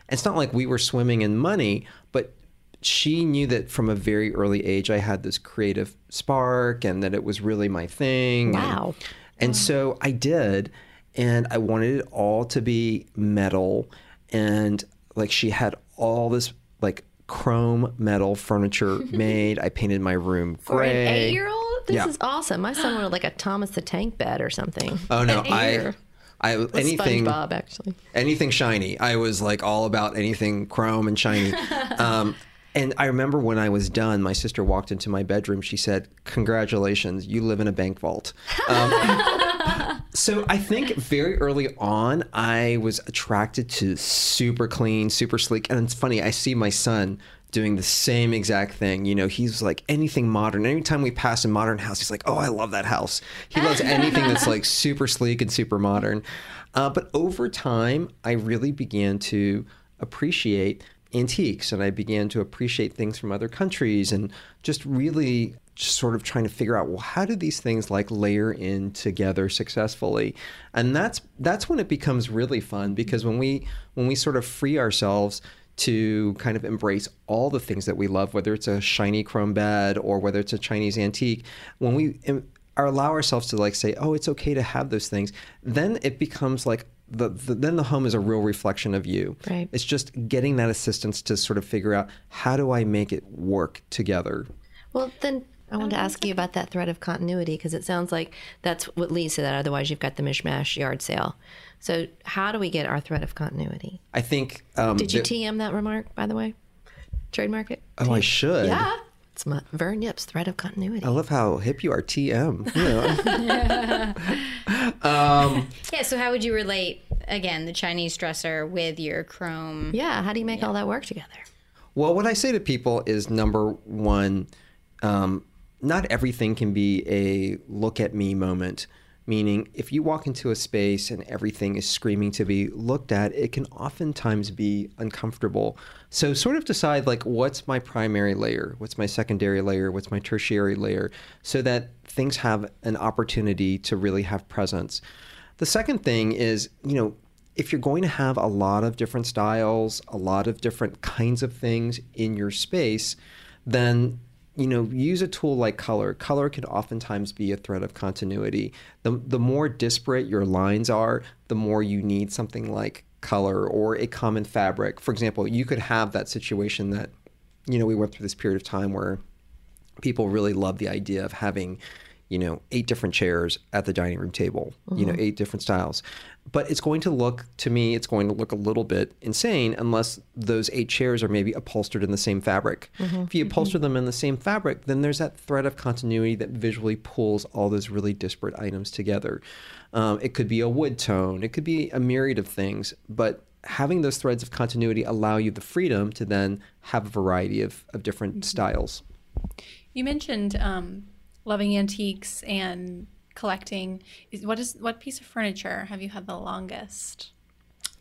It's not like we were swimming in money, but she knew that from a very early age I had this creative spark and that it was really my thing. Wow. And, and so I did, and I wanted it all to be metal. And like she had all this like chrome metal furniture made. I painted my room For an gray. eight-year-old, this Yeah. is awesome. My son wanted like a Thomas the Tank bed or something. Oh no, I. I With anything SpongeBob, actually. anything shiny. I was like all about anything chrome and shiny. Um, and I remember when I was done, my sister walked into my bedroom. She said, "Congratulations, you live in a bank vault." Um, so I think very early on, I was attracted to super clean, super sleek. And it's funny, I see my son doing the same exact thing. You know, he's like anything modern. Anytime we pass a modern house, he's like, "Oh, I love that house." He loves anything that's like super sleek and super modern. Uh, but over time, I really began to appreciate antiques and I began to appreciate things from other countries and just really sort of trying to figure out well how do these things like layer in together successfully and that's that's when it becomes really fun because when we when we sort of free ourselves to kind of embrace all the things that we love whether it's a shiny chrome bed or whether it's a chinese antique when we are allow ourselves to like say oh it's okay to have those things then it becomes like the, the, then the home is a real reflection of you. Right. It's just getting that assistance to sort of figure out how do I make it work together. Well, then I want to ask you about that thread of continuity because it sounds like that's what leads to that. Otherwise, you've got the mishmash yard sale. So, how do we get our thread of continuity? I think. Um, Did you the- TM that remark, by the way? Trademark it? Oh, I should. Yeah. It's my Vern Yip's thread of continuity. I love how hip you are, TM. Yeah. know. Yeah, so how would you relate again the Chinese dresser with your chrome? yeah. How do you make all that work together? Well, what I say to people is number one, um, not everything can be a look at me moment. Meaning, if you walk into a space and everything is screaming to be looked at, it can oftentimes be uncomfortable. So, sort of decide like, what's my primary layer? What's my secondary layer? What's my tertiary layer? So that things have an opportunity to really have presence. The second thing is, you know, if you're going to have a lot of different styles, a lot of different kinds of things in your space, then you know use a tool like color. Color can oftentimes be a thread of continuity. The the more disparate your lines are, the more you need something like color or a common fabric. For example, you could have that situation that you know we went through this period of time where people really love the idea of having you know eight different chairs at the dining room table you know eight different styles. But it's going to look to me it's going to look a little bit insane unless those eight chairs are maybe upholstered in the same fabric. If you upholster them in the same fabric then there's that thread of continuity that visually pulls all those really disparate items together. Um, it could be a wood tone. It could be a myriad of things. But having those threads of continuity allow you the freedom to then have a variety of, of different styles. You mentioned um, loving antiques and collecting. Is, what is what piece of furniture have you had the longest?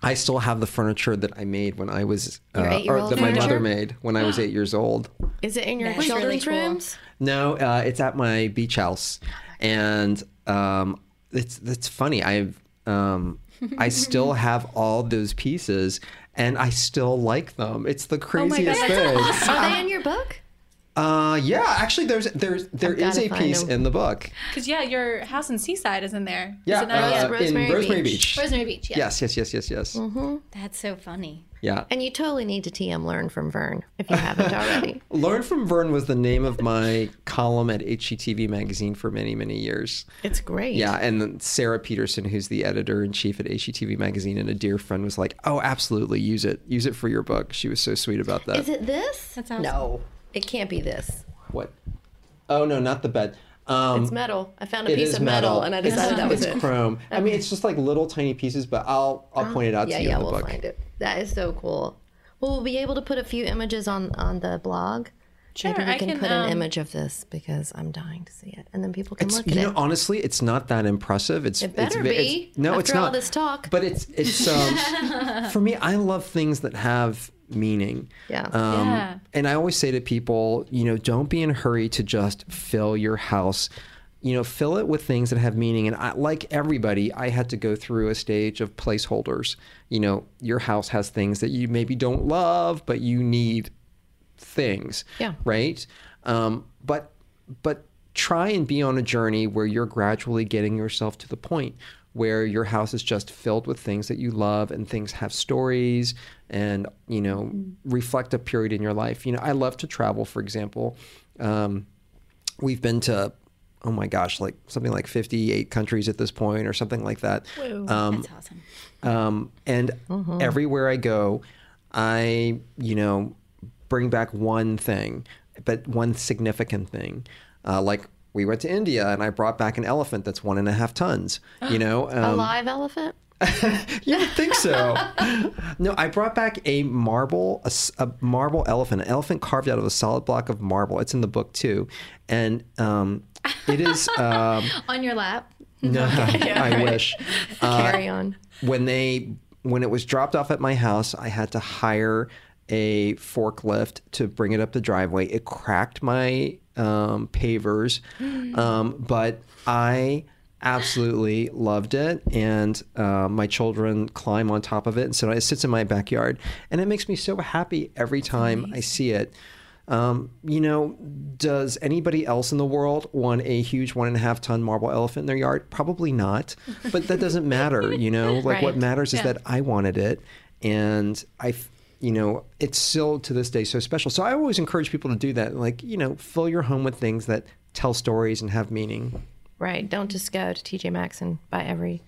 I still have the furniture that I made when I was, uh, or eight-year-old that my mother made when I was eight years old. Is it in your That's really children's cool. rooms? No, uh, it's at my beach house, and um, it's it's funny. I've um, I still have all those pieces, and I still like them. It's the craziest God. thing. Are they in your book? Uh, yeah, actually, there's there's there I've is gotta a piece them. in the book. Because yeah, your house in Seaside is in there. Yeah, is it not? uh, Yeah. in Rosemary Rosemary Beach. Beach. Rosemary Beach. Yeah. Yes, yes, yes, yes, yes. That's so funny. Yeah. And you totally need to TM Learn from Vern if you haven't already. Learn from Vern was the name of my column at HGTV magazine for many, many years. It's great. Yeah, and then Sarah Peterson, who's the editor in chief at HGTV magazine and a dear friend, was like, "Oh, absolutely, use it, use it for your book." She was so sweet about that. Is it this? That's awesome. No, it can't be this. What? Oh no, not the bed. Um, It's metal. I found a piece of metal, and I It's- decided that was it's it. chrome. I mean, it's just like little tiny pieces, but I'll I'll point it out Yeah, to you yeah, in the we'll book. find it. That is so cool. Well, we'll be able to put a few images on on the blog. Sure, Maybe we I can, can, put an um, image of this because I'm dying to see it, and then people can It's, look you at know, it. honestly, it's not that impressive. It's It better it's, ve- be, It's, no, after it's all this talk. But it's it's um, for me. I love things that have meaning. Yeah. Um, Yeah. And I always say to people, you know, don't be in a hurry to just fill your house. You know, fill it with things that have meaning. And I, like everybody, I had to go through a stage of placeholders. You know, your house has things that you maybe don't love, but you need things. Yeah. Right. Um, but but try and be on a journey where you're gradually getting yourself to the point where your house is just filled with things that you love and things have stories and you know reflect a period in your life. You know, I love to travel. For example, um, we've been to oh my gosh, like something like 58 countries at this point or something like that. Um, That's awesome. um, and everywhere I go, I, you know, bring back one thing, but one significant thing. Uh, like we went to India and I brought back an elephant that's one and a half tons, you know? a Um, live elephant. You would think so. no, I brought back a marble, a marble elephant, an elephant carved out of a solid block of marble. It's in the book too, and um, it is. Um, On your lap. no, I wish. Uh, Carry on. when they when it was dropped off at my house, I had to hire a forklift to bring it up the driveway. It cracked my um, pavers, um, but I absolutely loved it, and uh, my children climb on top of it, and so it sits in my backyard, and it makes me so happy every time I see it. Um, you know, does anybody else in the world want a huge one and a half ton marble elephant in their yard? Probably not. But that doesn't matter. You know, like what Right. matters is Yeah. that I wanted it, and I, you know, it's still to this day so special. So I always encourage people to do that. Like, you know, fill your home with things that tell stories and have meaning. Right. Don't just go to TJ Maxx and buy every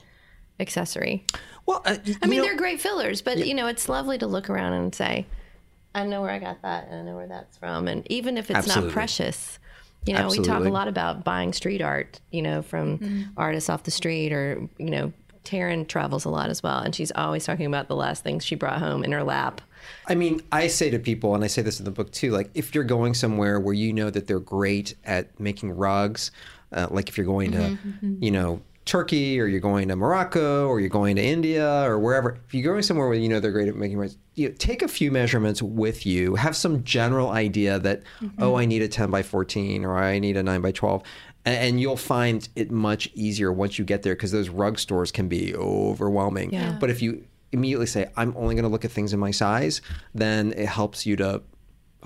accessory. Well, uh, I mean, they're great fillers, but you know, it's lovely to look around and say, I know where I got that and I know where that's from. And even if it's Absolutely. not precious, you know, we talk a lot about buying street art, you know, from artists off the street or, you know, Taryn travels a lot as well. And she's always talking about the last things she brought home in her lap. I mean, I say to people, and I say this in the book too, like if you're going somewhere where you know that they're great at making rugs, uh, like if you're going to, mm-hmm, mm-hmm. you know, Turkey or you're going to Morocco or you're going to India or wherever, if you're going somewhere where you know they're great at making rugs, you know, take a few measurements with you. Have some general idea that, mm-hmm. oh, I need a 10 by 14 or I need a 9 by 12. And you'll find it much easier once you get there because those rug stores can be overwhelming. Yeah. But if you immediately say, I'm only going to look at things in my size, then it helps you to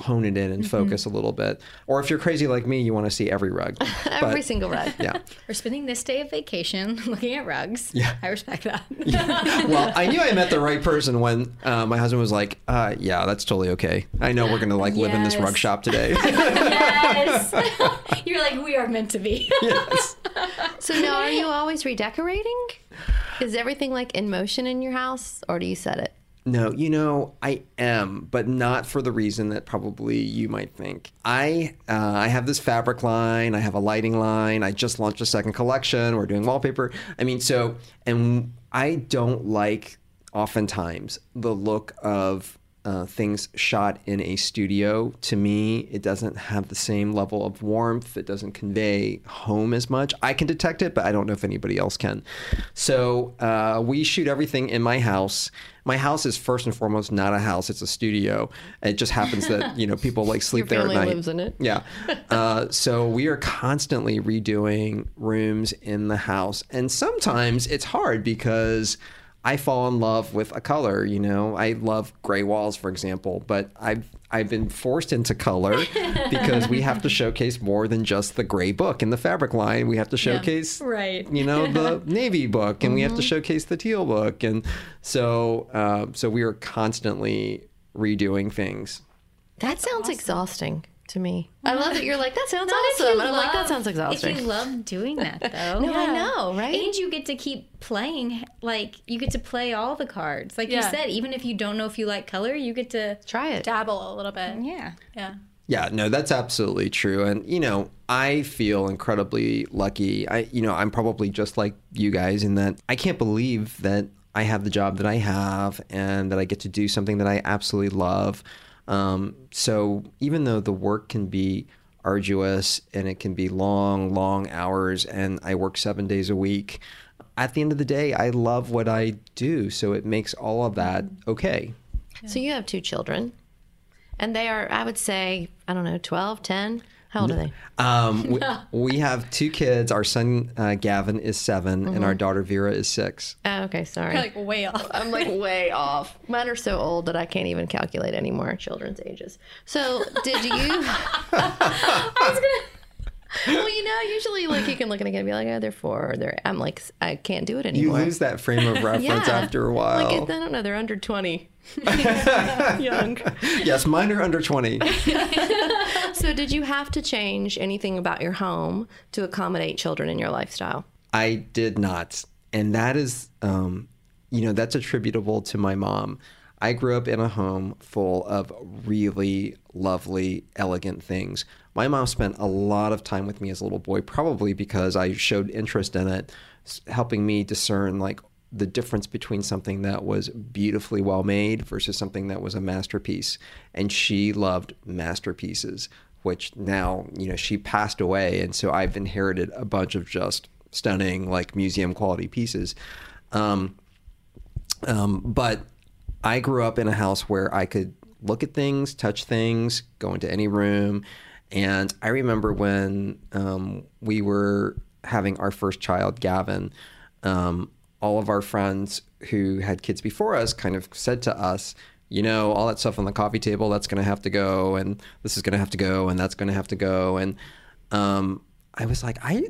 hone it in and focus a little bit. Or if you're crazy like me, you want to see every rug. Every But- single rug. Yeah. We're spending this day of vacation looking at rugs. Yeah. I respect that. well, I knew I met the right person when uh, my husband was like, uh, "Yeah, that's totally okay. I know we're gonna like live in this rug shop today." yes. You're like, we are meant to be. yes. So now are you always redecorating? Is everything like in motion in your house or do you set it? No, you know, I am, but not for the reason that probably you might think. I uh, I have this fabric line, I have a lighting line, I just launched a second collection, we're doing wallpaper. I mean, so and I don't like oftentimes the look of uh, things shot in a studio. To me, it doesn't have the same level of warmth. It doesn't convey home as much. I can detect it, but I don't know if anybody else can. So uh, we shoot everything in my house. My house is first and foremost not a house; it's a studio. It just happens that you know people like sleep there at night. lives in it. Yeah. Uh, so we are constantly redoing rooms in the house. And sometimes it's hard because I fall in love with a color, you know. I love gray walls, for example, but I've I've been forced into color because we have to showcase more than just the gray book in the fabric line. We have to showcase Right. you know the navy book and we have to showcase the teal book and so uh, so we are constantly redoing things That sounds exhausting to me. I love that you're like, that sounds awesome. you And I'm like, that sounds exhausting. If you love doing that, though. No, I know, right? And you get to keep playing. Like, you get to play all the cards. Like you said, even if you don't know if you like color, you get to. Try it. Dabble a little bit. Yeah. Yeah. Yeah, no, that's absolutely true. And you know, I feel incredibly lucky. I you know, I'm probably just like you guys in that I can't believe that I have the job that I have and that I get to do something that I absolutely love. Um, so even though the work can be arduous and it can be long, long hours and I work 7 days a week, at the end of the day, I love what I do, so it makes all of that okay. So you have two children, and they are, I would say, I don't know, 12, 10. How old are they? Um, we, we have two kids. Our son uh, Gavin is 7 and Mm-hmm. our daughter Vera is six. Oh, okay, sorry. You're like way off. I'm like way off. Mine are so old that I can't even calculate anymore children's ages. So, did you? I was gonna. Well, you know, usually like you can look at it and be like, oh, they're four. Or they're. I'm like, I can't do it anymore. You lose that frame of reference Yeah. after a while. Like, I don't know. They're under twenty. Young. yes, mine are under 20. So, did you have to change anything about your home to accommodate children in your lifestyle? I did not. And that is, um, you know, that's attributable to my mom. I grew up in a home full of really lovely, elegant things. My mom spent a lot of time with me as a little boy, probably because I showed interest in it, helping me discern like the difference between something that was beautifully well made versus something that was a masterpiece. And she loved masterpieces, which now, you know, she passed away. And so I've inherited a bunch of just stunning, like museum quality pieces. Um, um, but I grew up in a house where I could look at things, touch things, go into any room. And I remember when um, we were having our first child, Gavin, um, all of our friends who had kids before us kind of said to us, you know, all that stuff on the coffee table, that's going to have to go, and this is going to have to go, and that's going to have to go. And um, I was like, I,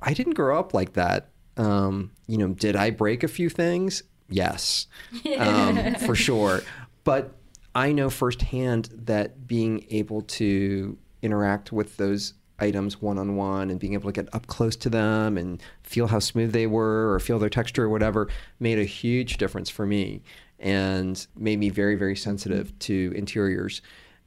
I didn't grow up like that. Um, you know, did I break a few things? Yes, um, for sure. But I know firsthand that being able to interact with those items one on one and being able to get up close to them and feel how smooth they were or feel their texture or whatever made a huge difference for me and made me very, very sensitive to interiors.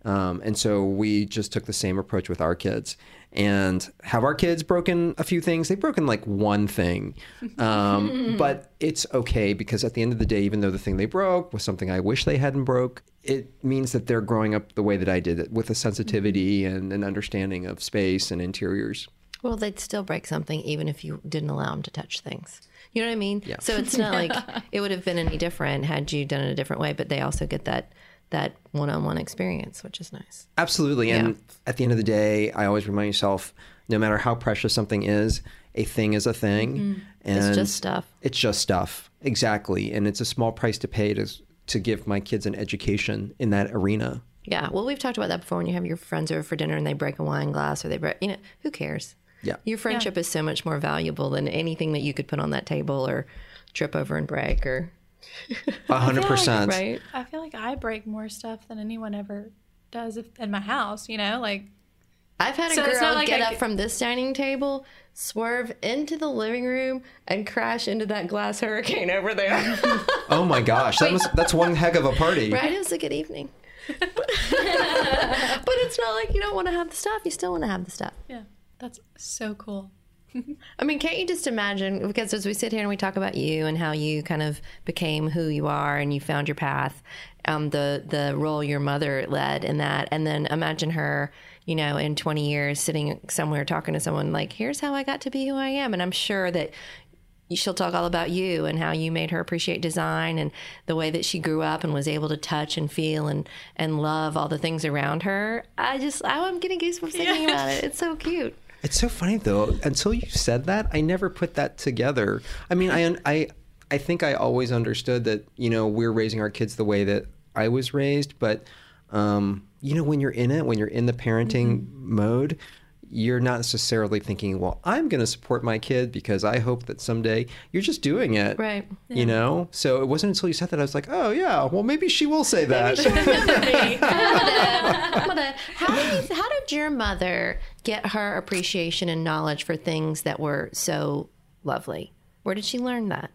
Um, and so we just took the same approach with our kids. And have our kids broken a few things? They've broken like one thing. Um, but it's okay because at the end of the day, even though the thing they broke was something I wish they hadn't broke, it means that they're growing up the way that I did it with a sensitivity mm-hmm. and an understanding of space and interiors. Well, they'd still break something even if you didn't allow them to touch things. You know what I mean? Yeah. So it's not like it would have been any different had you done it a different way, but they also get that that one-on-one experience, which is nice. Absolutely. And Yeah. at the end of the day, I always remind myself no matter how precious something is, a thing is a thing. Mm-hmm. And It's just stuff. It's just stuff. Exactly. And it's a small price to pay to, to give my kids an education in that arena. Yeah. Well, we've talked about that before when you have your friends over for dinner and they break a wine glass or they break, you know, who cares? Yeah. Your friendship is so much more valuable than anything that you could put on that table or trip over and break or, A hundred percent. right? I feel like I break more stuff than anyone ever does if, in my house, you know? Like, I've had a So girl like get I up from this dining table, swerve into the living room, and crash into that glass hurricane over there. Oh my gosh. That was, that's one heck of a party. right? It was a good evening. but it's not like you don't want to have the stuff. You still want to have the stuff. yeah, that's so cool. I mean, can't you just imagine? Because as we sit here and we talk about you and how you kind of became who you are and you found your path, um, the the role your mother led in that, and then imagine her, you know, in twenty years sitting somewhere talking to someone like, "Here's how I got to be who I am," and I'm sure that she'll talk all about you and how you made her appreciate design and the way that she grew up and was able to touch and feel and and love all the things around her. I just I'm getting goosebumps thinking about it. It's so cute. It's so funny though. Until you said that, I never put that together. I mean, I I I think I always understood that you know we're raising our kids the way that I was raised, but um, you know when you're in it, when you're in the parenting mode, you're not necessarily thinking, well, I'm going to support my kid because I hope that someday you're just doing it, Right. You know. So it wasn't until you said that I was like, oh yeah, well maybe she will say that. Mother, how did, how did your mother get her appreciation and knowledge for things that were so lovely? Where did she learn that?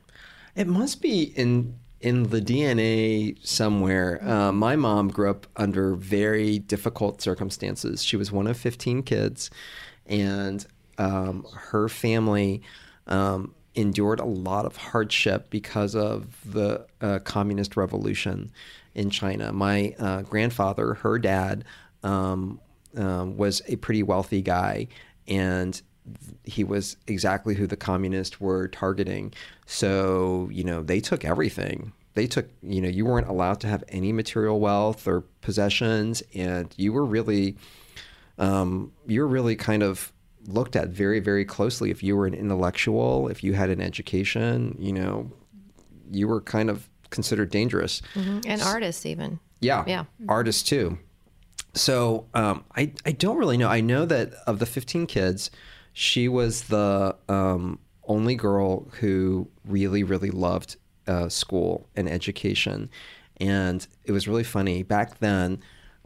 It must be in in the DNA somewhere. Uh, my mom grew up under very difficult circumstances. She was one of 15 kids, and um, her family um, endured a lot of hardship because of the uh, communist revolution in China. My uh, grandfather, her dad, um, um, was a pretty wealthy guy, and he was exactly who the communists were targeting. So, you know, they took everything. They took, you know, you weren't allowed to have any material wealth or possessions, and you were really, um, you were really kind of looked at very, very closely. If you were an intellectual, if you had an education, you know, you were kind of considered dangerous. And artists, even. Yeah. Yeah. Artists too. So um, I, I don't really know. I know that of the 15 kids, she was the um, only girl who really, really loved uh, school and education. And it was really funny. Back then,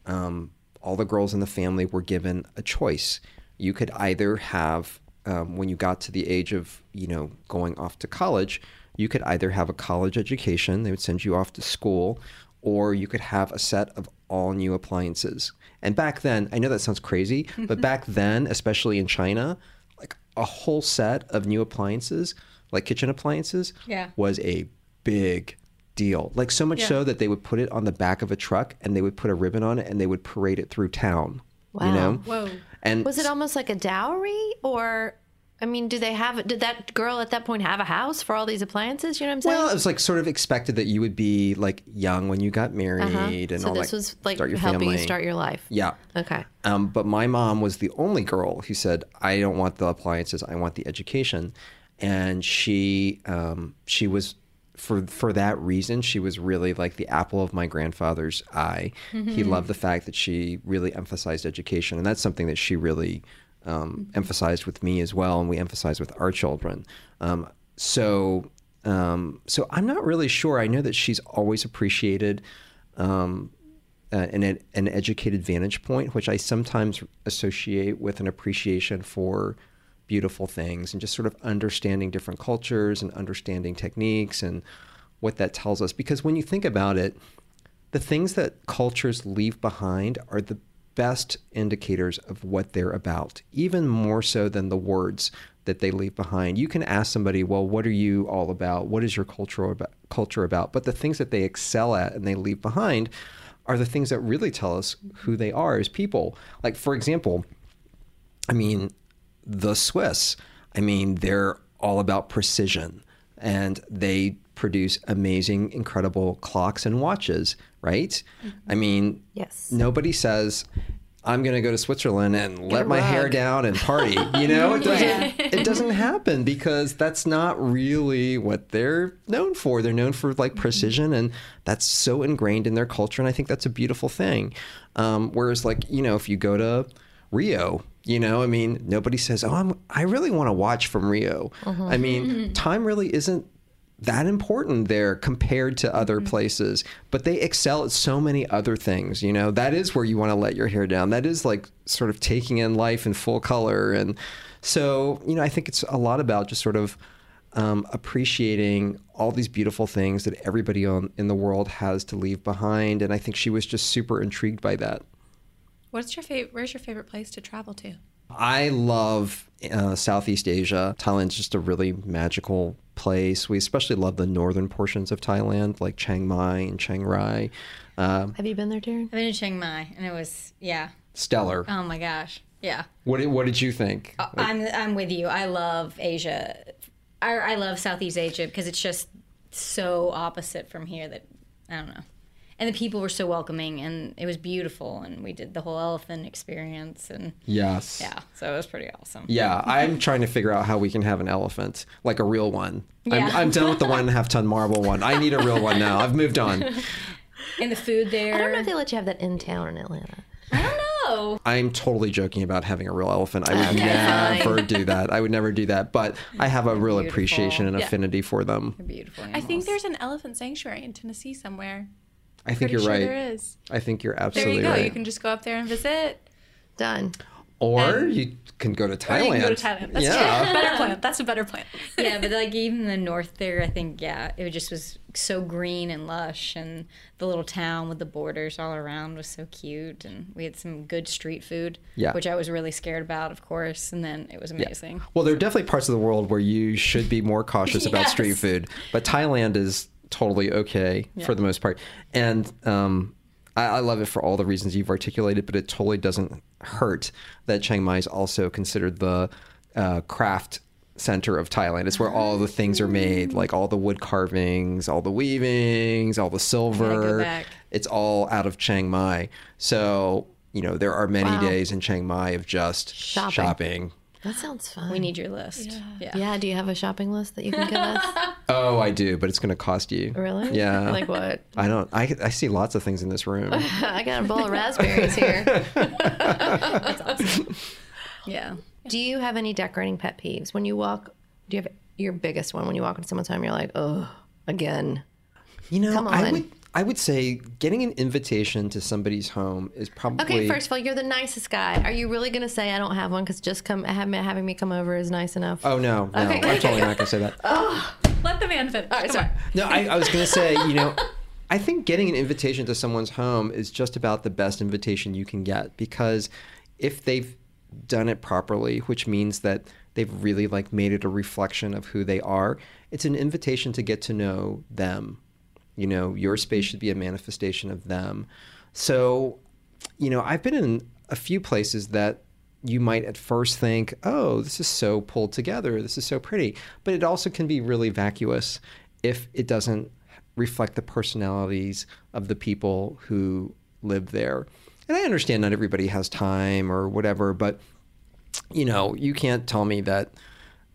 um, all the girls in the family were given a choice. You could either have, um, when you got to the age of, you know, going off to college, you could either have a college education, they would send you off to school, or you could have a set of all new appliances. And back then, I know that sounds crazy, but back then, especially in China, a whole set of new appliances, like kitchen appliances, Yeah. was a big deal. Like so much Yeah. so that they would put it on the back of a truck and they would put a ribbon on it and they would parade it through town. You Wow. know? Whoa. And Was it almost like a dowry or I mean, do they have did that girl at that point have a house for all these appliances? You know what I'm saying? well, it was like sort of expected that you would be like young when you got married Uh-huh. and so all this that. was like start your helping family. you start your life. Yeah. Okay. Um, but my mom was the only girl who said, "I don't want the appliances. I want the education," and she um, she was for for that reason she was really like the apple of my grandfather's eye. He loved the fact that she really emphasized education, and that's something that she really um, emphasized with me as well, and we emphasize with our children. Um, so. Um, so I'm not really sure. I know that she's always appreciated um, uh, an, an educated vantage point, which I sometimes associate with an appreciation for beautiful things and just sort of understanding different cultures and understanding techniques and what that tells us. Because when you think about it, the things that cultures leave behind are the best indicators of what they're about, even more so than the words that they leave behind. You can ask somebody, "Well, what are you all about? What is your culture about?" Culture about? But the things that they excel at and they leave behind are the things that really tell us who they are as people. Like, for example, I mean, the Swiss, I mean, they're all about precision and they produce amazing, incredible clocks and watches, right? I mm-hmm. mean, Yes. nobody says, I'm going to go to Switzerland and let a my hair down and party. You know, it doesn't, it doesn't happen because that's not really what they're known for. They're known for like mm-hmm. precision and that's so ingrained in their culture. And I think that's a beautiful thing. Um, whereas like, you know, if you go to Rio, you know, I mean, nobody says, "Oh, I'm, I really want to watch from Rio." Mm-hmm. I mean, time really isn't that important there compared to other places, but they excel at so many other things. You know, that is where you want to let your hair down. That is like sort of taking in life in full color, and so you know, I think it's a lot about just sort of um, appreciating all these beautiful things that everybody on, in the world has to leave behind, and I think she was just super intrigued by that. What's your favorite? Where's your favorite place to travel to? I love uh, Southeast Asia. Thailand's just a really magical place. We especially love the northern portions of Thailand, like Chiang Mai and Chiang Rai. Um, Have you been there, Taryn? I've been to Chiang Mai, and it was yeah. stellar. Oh my gosh, yeah. What did, what did you think? I'm I'm with you. I love Asia. I, I love Southeast Asia because it's just so opposite from here that I don't know. And the people were so welcoming, and it was beautiful, and we did the whole elephant experience, and yes. yeah, so it was pretty awesome. Yeah, I'm trying to figure out how we can have an elephant, like a real one. Yeah. I'm, I'm done with the one and a half ton marble one. I need a real one now. I've moved on. And the food there. I don't know if they let you have that in town in Atlanta. I don't know. I'm totally joking about having a real elephant. I would never do that. I would never do that. But I have a real Beautiful. appreciation and Yeah. affinity for them. They're beautiful. I think there's an elephant sanctuary in Tennessee somewhere. I think Pretty you're sure right. there is. I think you're absolutely right. There you go. right. You can just go up there and visit. Done. Or And- you can go to Or Thailand. you can go to Thailand. That's yeah. true. Better plan. That's a better plan. yeah, but like even the north there, I think yeah, it just was so green and lush, and the little town with the borders all around was so cute, and we had some good street food, Yeah. which I was really scared about, of course, and then it was amazing. Well, there are definitely parts of the world where you should be more cautious about street food, but Thailand is totally okay for the most part. And um, I, I love it for all the reasons you've articulated, but it totally doesn't hurt that Chiang Mai is also considered the uh, craft center of Thailand. It's where all the things are made, like all the wood carvings, all the weavings, all the silver. It's all out of Chiang Mai. So, you know, there are many Wow. days in Chiang Mai of just Shopping. shopping. That sounds fun. We need your list. Yeah. yeah. Do you have a shopping list that you can give us? Oh, I do, but it's going to cost you. really? Yeah. Like what? I don't. I, I see lots of things in this room. I got a bowl of raspberries here. awesome. Yeah. Do you have any decorating pet peeves when you walk? Do you have your biggest one when you walk into someone's home? You're like, oh, again. You know, Come I on. would. I would say getting an invitation to somebody's home is probably. Okay, first of all, you're the nicest guy. Are you really going to say I don't have one because just come have, having me come over is nice enough? Oh no, no, Okay. I'm totally not going to say that. oh, Let the man finish. Come sorry. on. No, I, I was going to say, you know, I think getting an invitation to someone's home is just about the best invitation you can get because if they've done it properly, which means that they've really like made it a reflection of who they are. It's an invitation to get to know them. You know, your space should be a manifestation of them. So, you know, I've been in a few places that you might at first think, oh, this is so pulled together. This is so pretty. But it also can be really vacuous if it doesn't reflect the personalities of the people who live there. And I understand not everybody has time or whatever, but you know, you can't tell me that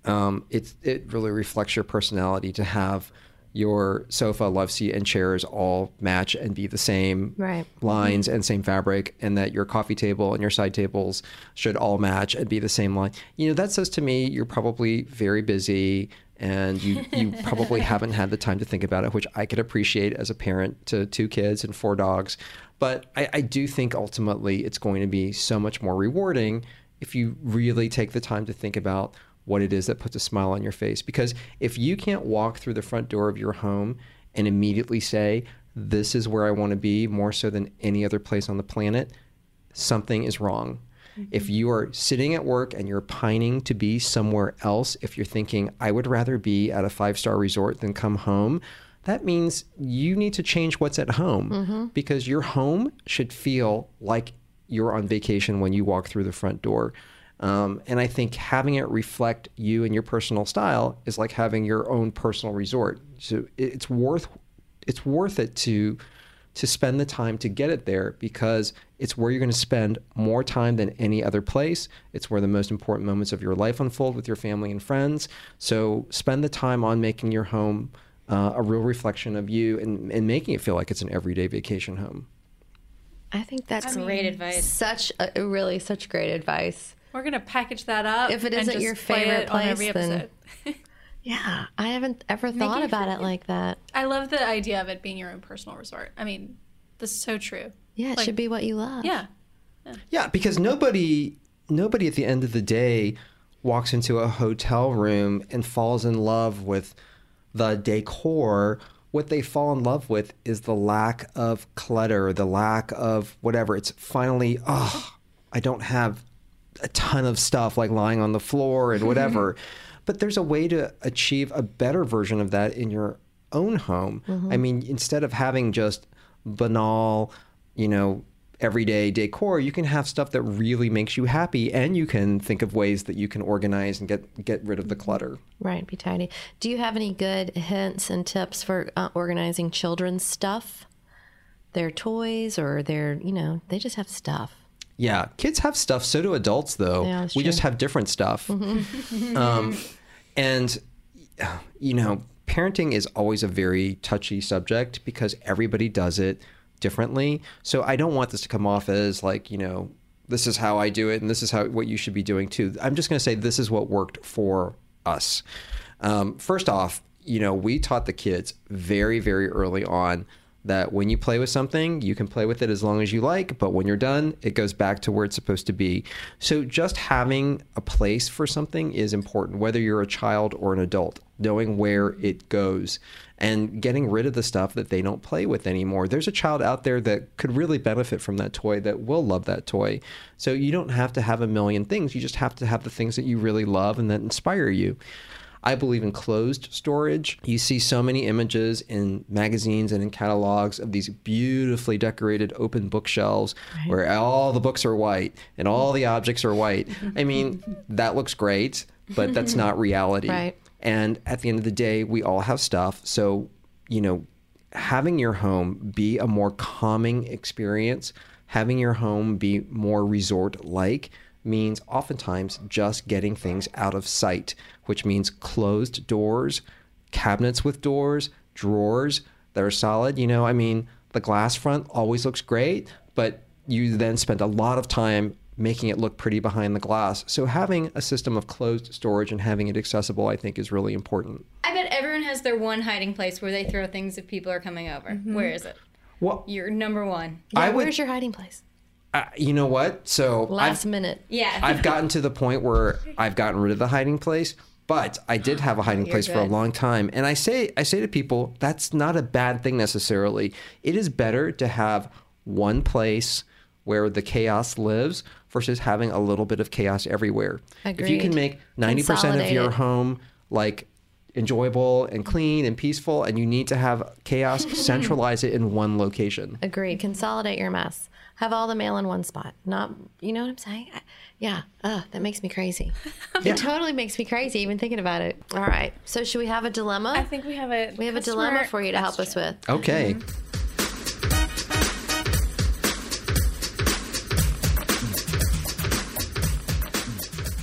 um, it it really reflects your personality to have your sofa, love seat, and chairs all match and be the same Right. lines and same fabric, and that your coffee table and your side tables should all match and be the same line. You know, that says to me you're probably very busy and you, you probably haven't had the time to think about it, which I could appreciate as a parent to two kids and four dogs. But I, I do think ultimately it's going to be so much more rewarding if you really take the time to think about what it is that puts a smile on your face. Because if you can't walk through the front door of your home and immediately say, This is where I want to be more so than any other place on the planet, something is wrong. Mm-hmm. If you are sitting at work and you're pining to be somewhere else, if you're thinking, I would rather be at a five star resort than come home, that means you need to change what's at home mm-hmm. because your home should feel like you're on vacation when you walk through the front door. Um, and I think having it reflect you and your personal style is like having your own personal resort. So it's worth it's worth it to to spend the time to get it there because it's where you're going to spend more time than any other place. It's where the most important moments of your life unfold with your family and friends. So spend the time on making your home uh, a real reflection of you and, and making it feel like it's an everyday vacation home. I think that's Great advice. such a, really such great advice. We're gonna package that up. If it and isn't just your favorite it on every place, then- Yeah, I haven't ever thought you about feel it like that. I love the idea of it being your own personal resort. I mean, this is so true. Yeah, it Like- should be what you love. Yeah. Yeah, because nobody nobody at the end of the day walks into a hotel room and falls in love with the decor. What they fall in love with is the lack of clutter, the lack of whatever. It's finally, oh, I don't have a ton of stuff like lying on the floor and mm-hmm. whatever. but there's a way to achieve a better version of that in your own home. I mm-hmm. mean, instead of having just banal, you know, everyday decor, you can have stuff that really makes you happy and you can think of ways that you can organize and get get rid of the mm-hmm. clutter. Right, be tidy. Do you have any good hints and tips for uh, organizing children's stuff? Their toys or their, you know, they just have stuff. Yeah, kids have stuff. So do adults, though. Yeah, we true. just have different stuff. um, and you know, parenting is always a very touchy subject because everybody does it differently. So I don't want this to come off as like you know, this is how I do it, and this is how what you should be doing too. I'm just going to say this is what worked for us. Um, first off, you know, we taught the kids very, very early on that when you play with something, you can play with it as long as you like, but when you're done, it goes back to where it's supposed to be. So just having a place for something is important, whether you're a child or an adult, knowing where it goes and getting rid of the stuff that they don't play with anymore. There's a child out there that could really benefit from that toy that will love that toy. So you don't have to have a million things. You just have to have the things that you really love and that inspire you. I believe in closed storage. You see so many images in magazines and in catalogs of these beautifully decorated open bookshelves where all the books are white and all the objects are white. I mean, that looks great, but that's not reality. Right. And at the end of the day, we all have stuff. So, you know, having your home be a more calming experience, having your home be more resort like means oftentimes just getting things out of sight, which means closed doors, cabinets with doors, drawers that are solid. You know, I mean, the glass front always looks great, but you then spend a lot of time making it look pretty behind the glass. So having a system of closed storage and having it accessible, I think, is really important. I bet everyone has their one hiding place where they throw things if people are coming over. Mm-hmm. Where is it? Well, Your number one. Yeah, I would- where's your hiding place? Uh, you know what? So Last I've, minute. Yeah. I've gotten to the point where I've gotten rid of the hiding place, but I did have a hiding You're place for a long time. And I say I say to people, that's not a bad thing necessarily. It is better to have one place where the chaos lives versus having a little bit of chaos everywhere. If you can make 90% of your home like enjoyable and clean and peaceful and you need to have chaos, centralize it in one location. Agreed. Consolidate your mess. Have all the mail in one spot. Not, you know what I'm saying? I- yeah. Ugh, that makes me crazy. It totally makes me crazy even thinking about it. All right. So should we have a dilemma? I think we have a we have a dilemma for you to help us with. Okay. Mm-hmm.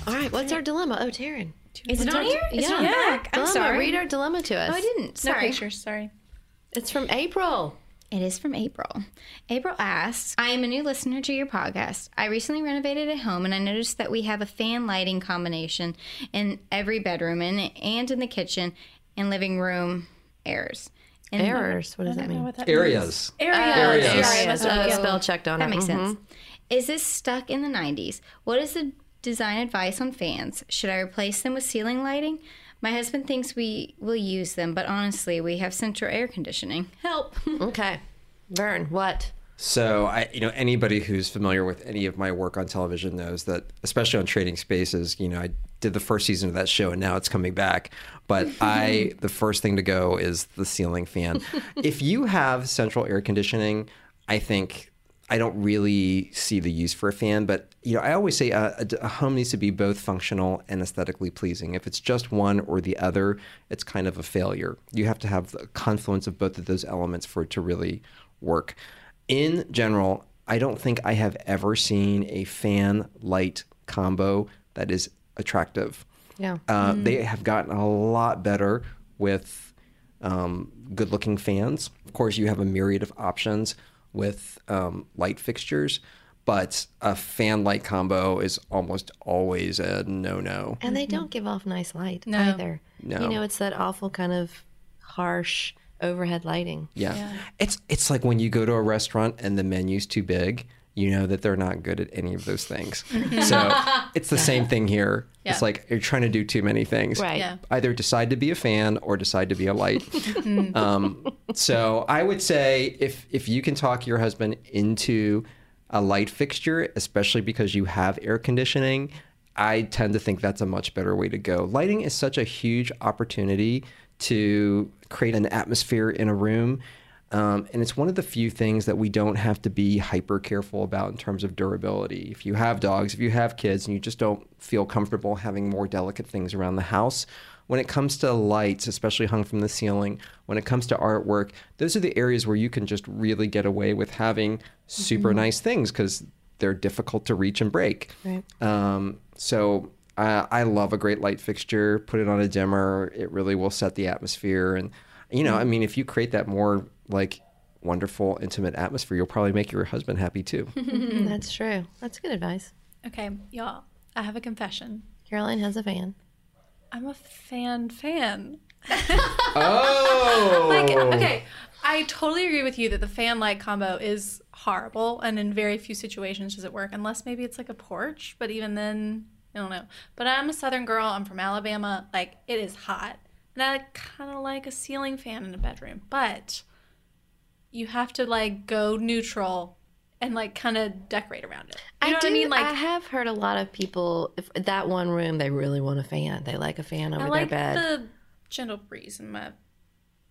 All right. What's our dilemma? Oh, Taryn. Is it on here? It's Yeah. on back. I'm Dilemma. sorry. Read our dilemma to us. Oh, I didn't. No Sorry. pictures. Sorry. It's from April. It is from April. April asks, I am a new listener to your podcast. I recently renovated a home and I noticed that we have a fan lighting combination in every bedroom and, and in the kitchen and living room areas. And Errors. What does that mean? what that Areas. means. Areas. Areas. Sorry, I must have- Uh, spell checked on That it. That makes Mhm. sense. Is this stuck in the 90s? What is the design advice on fans? Should I replace them with ceiling lighting? My husband thinks we will use them, but honestly, we have central air conditioning. Help. Okay. Vern, what? So I, you know, anybody who's familiar with any of my work on television knows that, especially on Trading Spaces, you know, I did the first season of that show, and now it's coming back. But I, the first thing to go is the ceiling fan. if you have central air conditioning, I think I don't really see the use for a fan. But you know, I always say a, a, a home needs to be both functional and aesthetically pleasing. If it's just one or the other, it's kind of a failure. You have to have the confluence of both of those elements for it to really work. In general, I don't think I have ever seen a fan light combo that is attractive. Yeah. Uh, They have gotten a lot better with um, good looking fans. Of course, you have a myriad of options with um, light fixtures, but a fan light combo is almost always a no no. And they don't give off nice light No. either. No. You know, it's that awful kind of harsh overhead lighting. Yeah. It's it's like when you go to a restaurant and the menu's too big, you know that they're not good at any of those things. so it's the same thing here. It's like you're trying to do too many things. Right. Yeah. Either decide to be a fan or decide to be a light. um, so I would say if if you can talk your husband into a light fixture, especially because you have air conditioning, I tend to think that's a much better way to go. Lighting is such a huge opportunity to create an atmosphere in a room. Um, and it's one of the few things that we don't have to be hyper careful about in terms of durability. If you have dogs, if you have kids, and you just don't feel comfortable having more delicate things around the house, when it comes to lights, especially hung from the ceiling, when it comes to artwork, those are the areas where you can just really get away with having super nice things because they're difficult to reach and break. Right. Um, so I, I love a great light fixture. Put it on a dimmer; it really will set the atmosphere. And you know, I mean, if you create that more like wonderful, intimate atmosphere, you'll probably make your husband happy too. That's true. That's good advice. Okay, y'all. I have a confession. Caroline has a fan I'm a fan fan. oh, Like, okay, I totally agree with you that the fan light combo is horrible, and in very few situations does it work, unless maybe it's like a porch. But even then, I don't know. But I'm a Southern girl. I'm from Alabama. Like, it is hot, and I kind of like a ceiling fan in a bedroom. But you have to like go neutral and like kind of decorate around it. You know what I mean? Like, I have heard a lot of people. If that one room, they really want a fan. They like a fan over I like their bed. the gentle breeze in my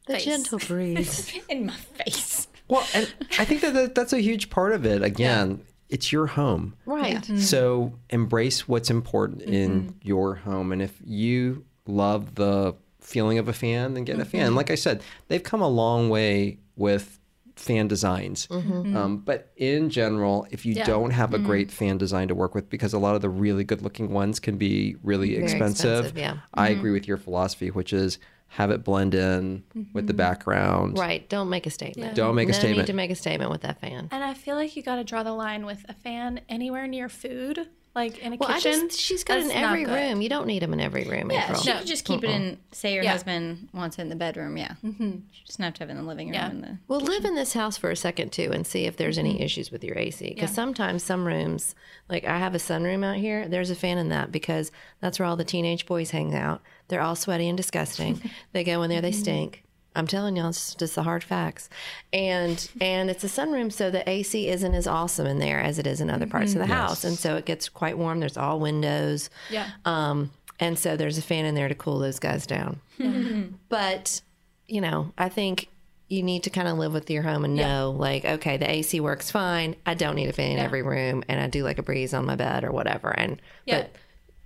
The, face. gentle breeze. In my face. well, and I think that, that that's a huge part of it. Again, it's your home. right. Mm-hmm. So embrace what's important mm-hmm. in your home. And if you love the feeling of a fan, then get a mm-hmm. fan. Like I said, they've come a long way with fan designs. Mm-hmm. Um, but in general, if you Yeah. don't have a mm-hmm. great fan design to work with, because a lot of the really good looking ones can be really expensive, expensive, yeah. I mm-hmm. agree with your philosophy, which is have it blend in with the background. Right. Don't make a statement. Don't make a no statement. need to make a statement with that fan. And I feel like you got to draw the line with a fan anywhere near food, like in a Well, I kitchen. just, she's got in That's not every good. room. You don't need them in every room, Yeah, April. she could just keep it in. Say your Yeah. husband wants it in the bedroom. Yeah, mm-hmm. she doesn't have to have it in the living room. Yeah. In the Well, live in this house for a second too, and see if there's any issues with your AC. Because Yeah. sometimes some rooms, like I have a sunroom out here, there's a fan in that because that's where all the teenage boys hang out. They're all sweaty and disgusting. they go in there, they stink. I'm telling y'all, it's just the hard facts. And and it's a sunroom, so the AC isn't as awesome in there as it is in other parts of the house, and so it gets quite warm. There's all windows. Yeah. Um, and so there's a fan in there to cool those guys down. but you know, I think you need to kind of live with your home and know, like, okay, the AC works fine. I don't need a fan in every room, and I do like a breeze on my bed or whatever. And Yeah. but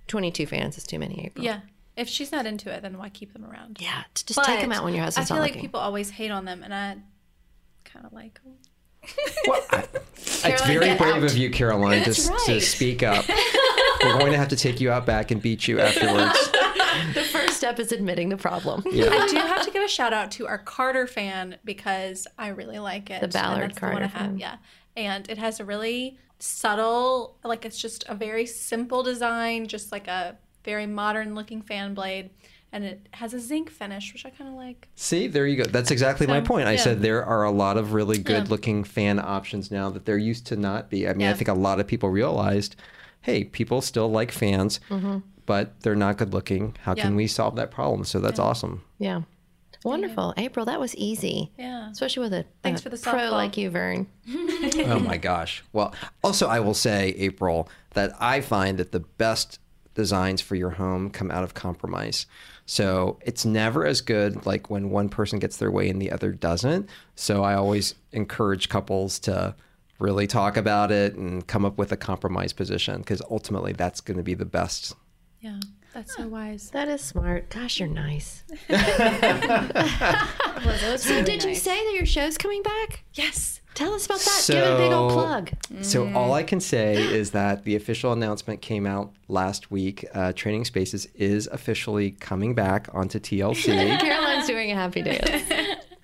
22 fans is too many. April. Yeah. If she's not into it, then why keep them around? Yeah, t- just take them out when your husband's I feel not like looking. people always hate on them, and I kind of like them. It's very brave of you, Caroline, to, to speak up. We're going to have to take you out back and beat you afterwards. the first step is admitting the problem. Yeah. I do have to give a shout out to our Carter fan because I really like it. The Ballard and that's the one Carter I have, fan. Yeah. And it has a really subtle, like it's just a very simple design, just like a very modern looking fan blade. And it has a zinc finish, which I kind of like. See, there you go. That's exactly my So, point. I yeah. said there are a lot of really Yeah. good looking fan options now that there used to not be. I mean, I think a lot of people realized, hey, people still like fans, but they're not good looking. How Mm-hmm. Yeah. can we solve that problem? So that's awesome. Yeah. Wonderful. April, that was easy. Yeah. Especially with a, Thanks a for the pro softball. like you, Vern. oh my gosh. Well, also, I will say, April, that I find that the best designs for your home come out of compromise. So it's never as good like when one person gets their way and the other doesn't. So I always encourage couples to really talk about it and come up with a compromise position because ultimately that's going to be the best. Yeah. That's so wise. That is smart. Gosh, you're nice. so So did you say that your show's coming back? Yes. Tell us about that. Give it a big old plug. So Mm. all I can say is that the official announcement came out last week. Uh, Trading Spaces is officially coming back onto TLC. Caroline's doing a happy dance.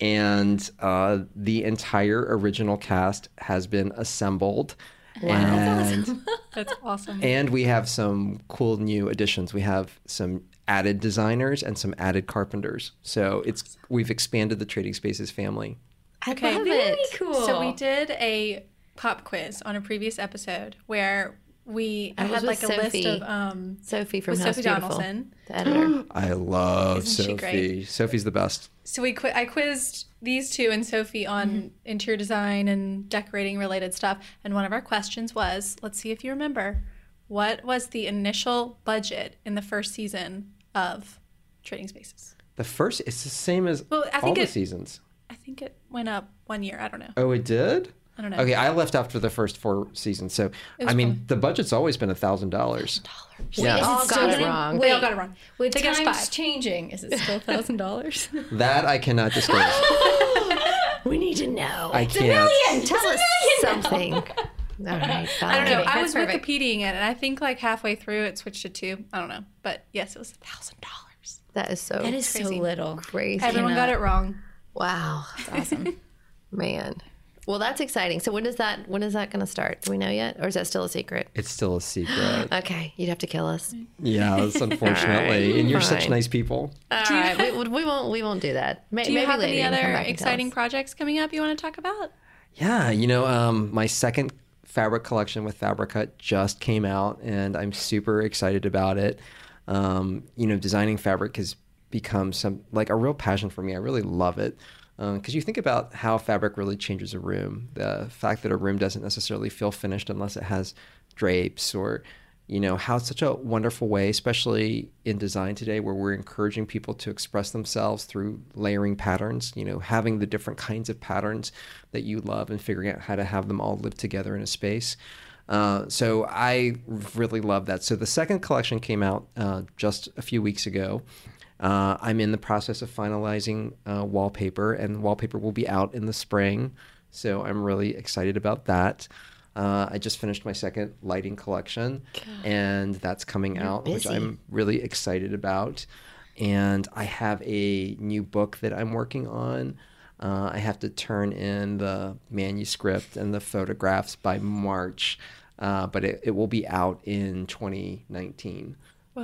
and uh, the entire original cast has been assembled. And, That's awesome. and we have some cool new additions. We have some added designers and some added carpenters. So it's we've expanded the Trading Spaces family. I Okay, love Very it. cool. So we did a pop quiz on a previous episode where we I was had like with a list Sophie. of um Sophie from with Sophie Beautiful, Donaldson. the editor. I love Isn't she Sophie. great? Sophie's the best. So we qui- I quizzed these two and Sophie on interior design and decorating related stuff. And one of our questions was, let's see if you remember, what was the initial budget in the first season of Trading Spaces? The first, it's the same as Well, I all think the seasons. I think it went up one year. I don't know. Oh, it did. I don't know. Okay, I left after the first four seasons, so I mean the budget's always been a thousand dollars. Yeah, All got it wrong. We all got it wrong. With Take us times five. changing, is it still thousand dollars? that I cannot disclose. We need to know. I can't. Tell us something. All right. I don't know. fine. I was That's perfect. Wikipediaing it, and I think like halfway through it switched to two. I don't know, but yes, it was a thousand dollars. That is so That is so little. crazy. Everyone got it wrong. Wow. Awesome. Man. Well, that's exciting. So when is that when is that going to start? Do we know yet or is that still a secret? It's still a secret. Okay, you'd have to kill us. Yes, unfortunately. Alright, and you're such nice people. All right, we, we won't we won't do that. May, Do you maybe have later any you can come other back and tell exciting projects coming up you want to talk about? Yeah, you know, um, my second fabric collection with Fabricut just came out, and I'm super excited about it. Um, you know, designing fabric has become some like a real passion for me. I really love it because you think about how fabric really changes a room. The fact that a room doesn't necessarily feel finished unless it has drapes or you know how it's such a wonderful way especially in design today where we're encouraging people to express themselves through layering patterns you know having the different kinds of patterns that you love and figuring out how to have them all live together in a space. Uh, so i really love that. So the second collection came out uh, just a few weeks ago uh, i'm in the process of finalizing uh, wallpaper and wallpaper will be out in the spring so i'm really excited about that uh, I just finished my second lighting collection, and that's coming out, which. I'm really excited about. And I have a new book that I'm working on. Uh, I have to turn in the manuscript and the photographs by March, uh, but it, it will be out in 2019.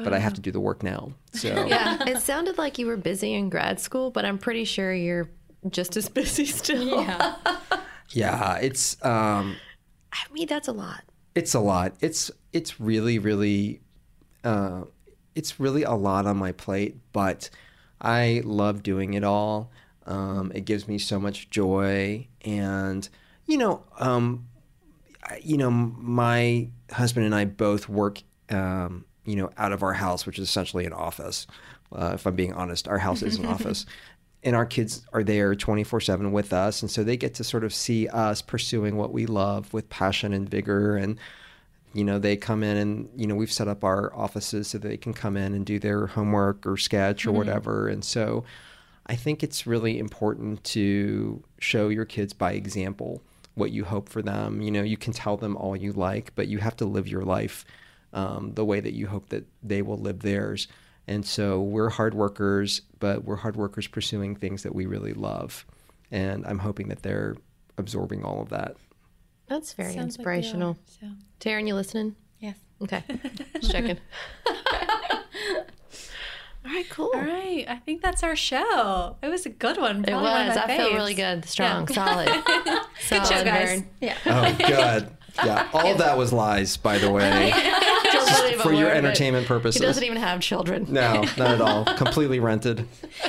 But I have to do the work now. So Yeah. It sounded like you were busy in grad school, but I'm pretty sure you're just as busy still. yeah. yeah, it's um, I mean, that's a lot. it's a lot. It's it's really really uh, it's really a lot on my plate, but I love doing it all. Um, it gives me so much joy, and you know, um, you know, my husband and I both work, um, you know, out of our house, which is essentially an office. Uh, if I'm being honest, our house is an office. And our kids are there 24 7 with us. And so they get to sort of see us pursuing what we love with passion and vigor. And, you know, they come in and, you know, we've set up our offices so they can come in and do their homework or sketch or whatever. And so I think it's really important to show your kids by example what you hope for them. You know, you can tell them all you like, but you have to live your life um, the way that you hope that they will live theirs. And so we're hard workers, but we're hard workers pursuing things that we really love. And I'm hoping that they're absorbing all of that. That's very Sounds like are, inspirational. so. Taryn, you listening? Yes. Okay. Just checking. All right, cool. All right, I think that's our show. It was a good one. It Probably one of was. my I felt faves. really good. Strong. Yeah. Solid. solid, job, guys. Vern. Yeah. Oh, good. Yeah, all of that was lies, by the way, for your learn it. entertainment purposes. He doesn't even have children. No, not at all. Completely rented.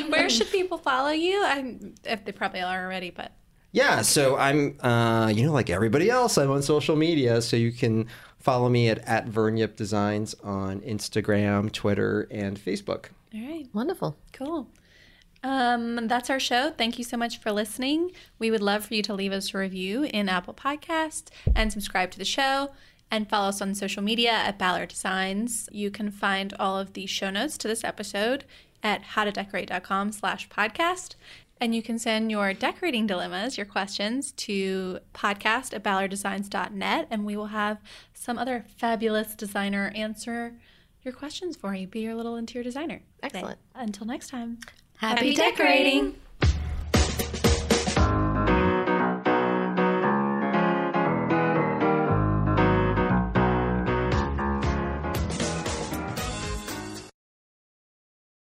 Where should people follow you? I'm, if they probably are already, but Yeah, so I'm, uh, you know, like everybody else, I'm on social media. So you can follow me at, at Vernyip Designs on Instagram, Twitter, and Facebook. all right. Wonderful. Cool. Um, that's our show. Thank you so much for listening. We would love for you to leave us a review in Apple Podcast and subscribe to the show and follow us on social media at Ballard Designs. You can find all of the show notes to this episode at howtodecorate.com slash podcast. And you can send your decorating dilemmas, your questions, to podcast at ballarddesigns.net, and we will have some other fabulous designer answer your questions for you. Be your little interior designer. Excellent. Until next time. Happy decorating.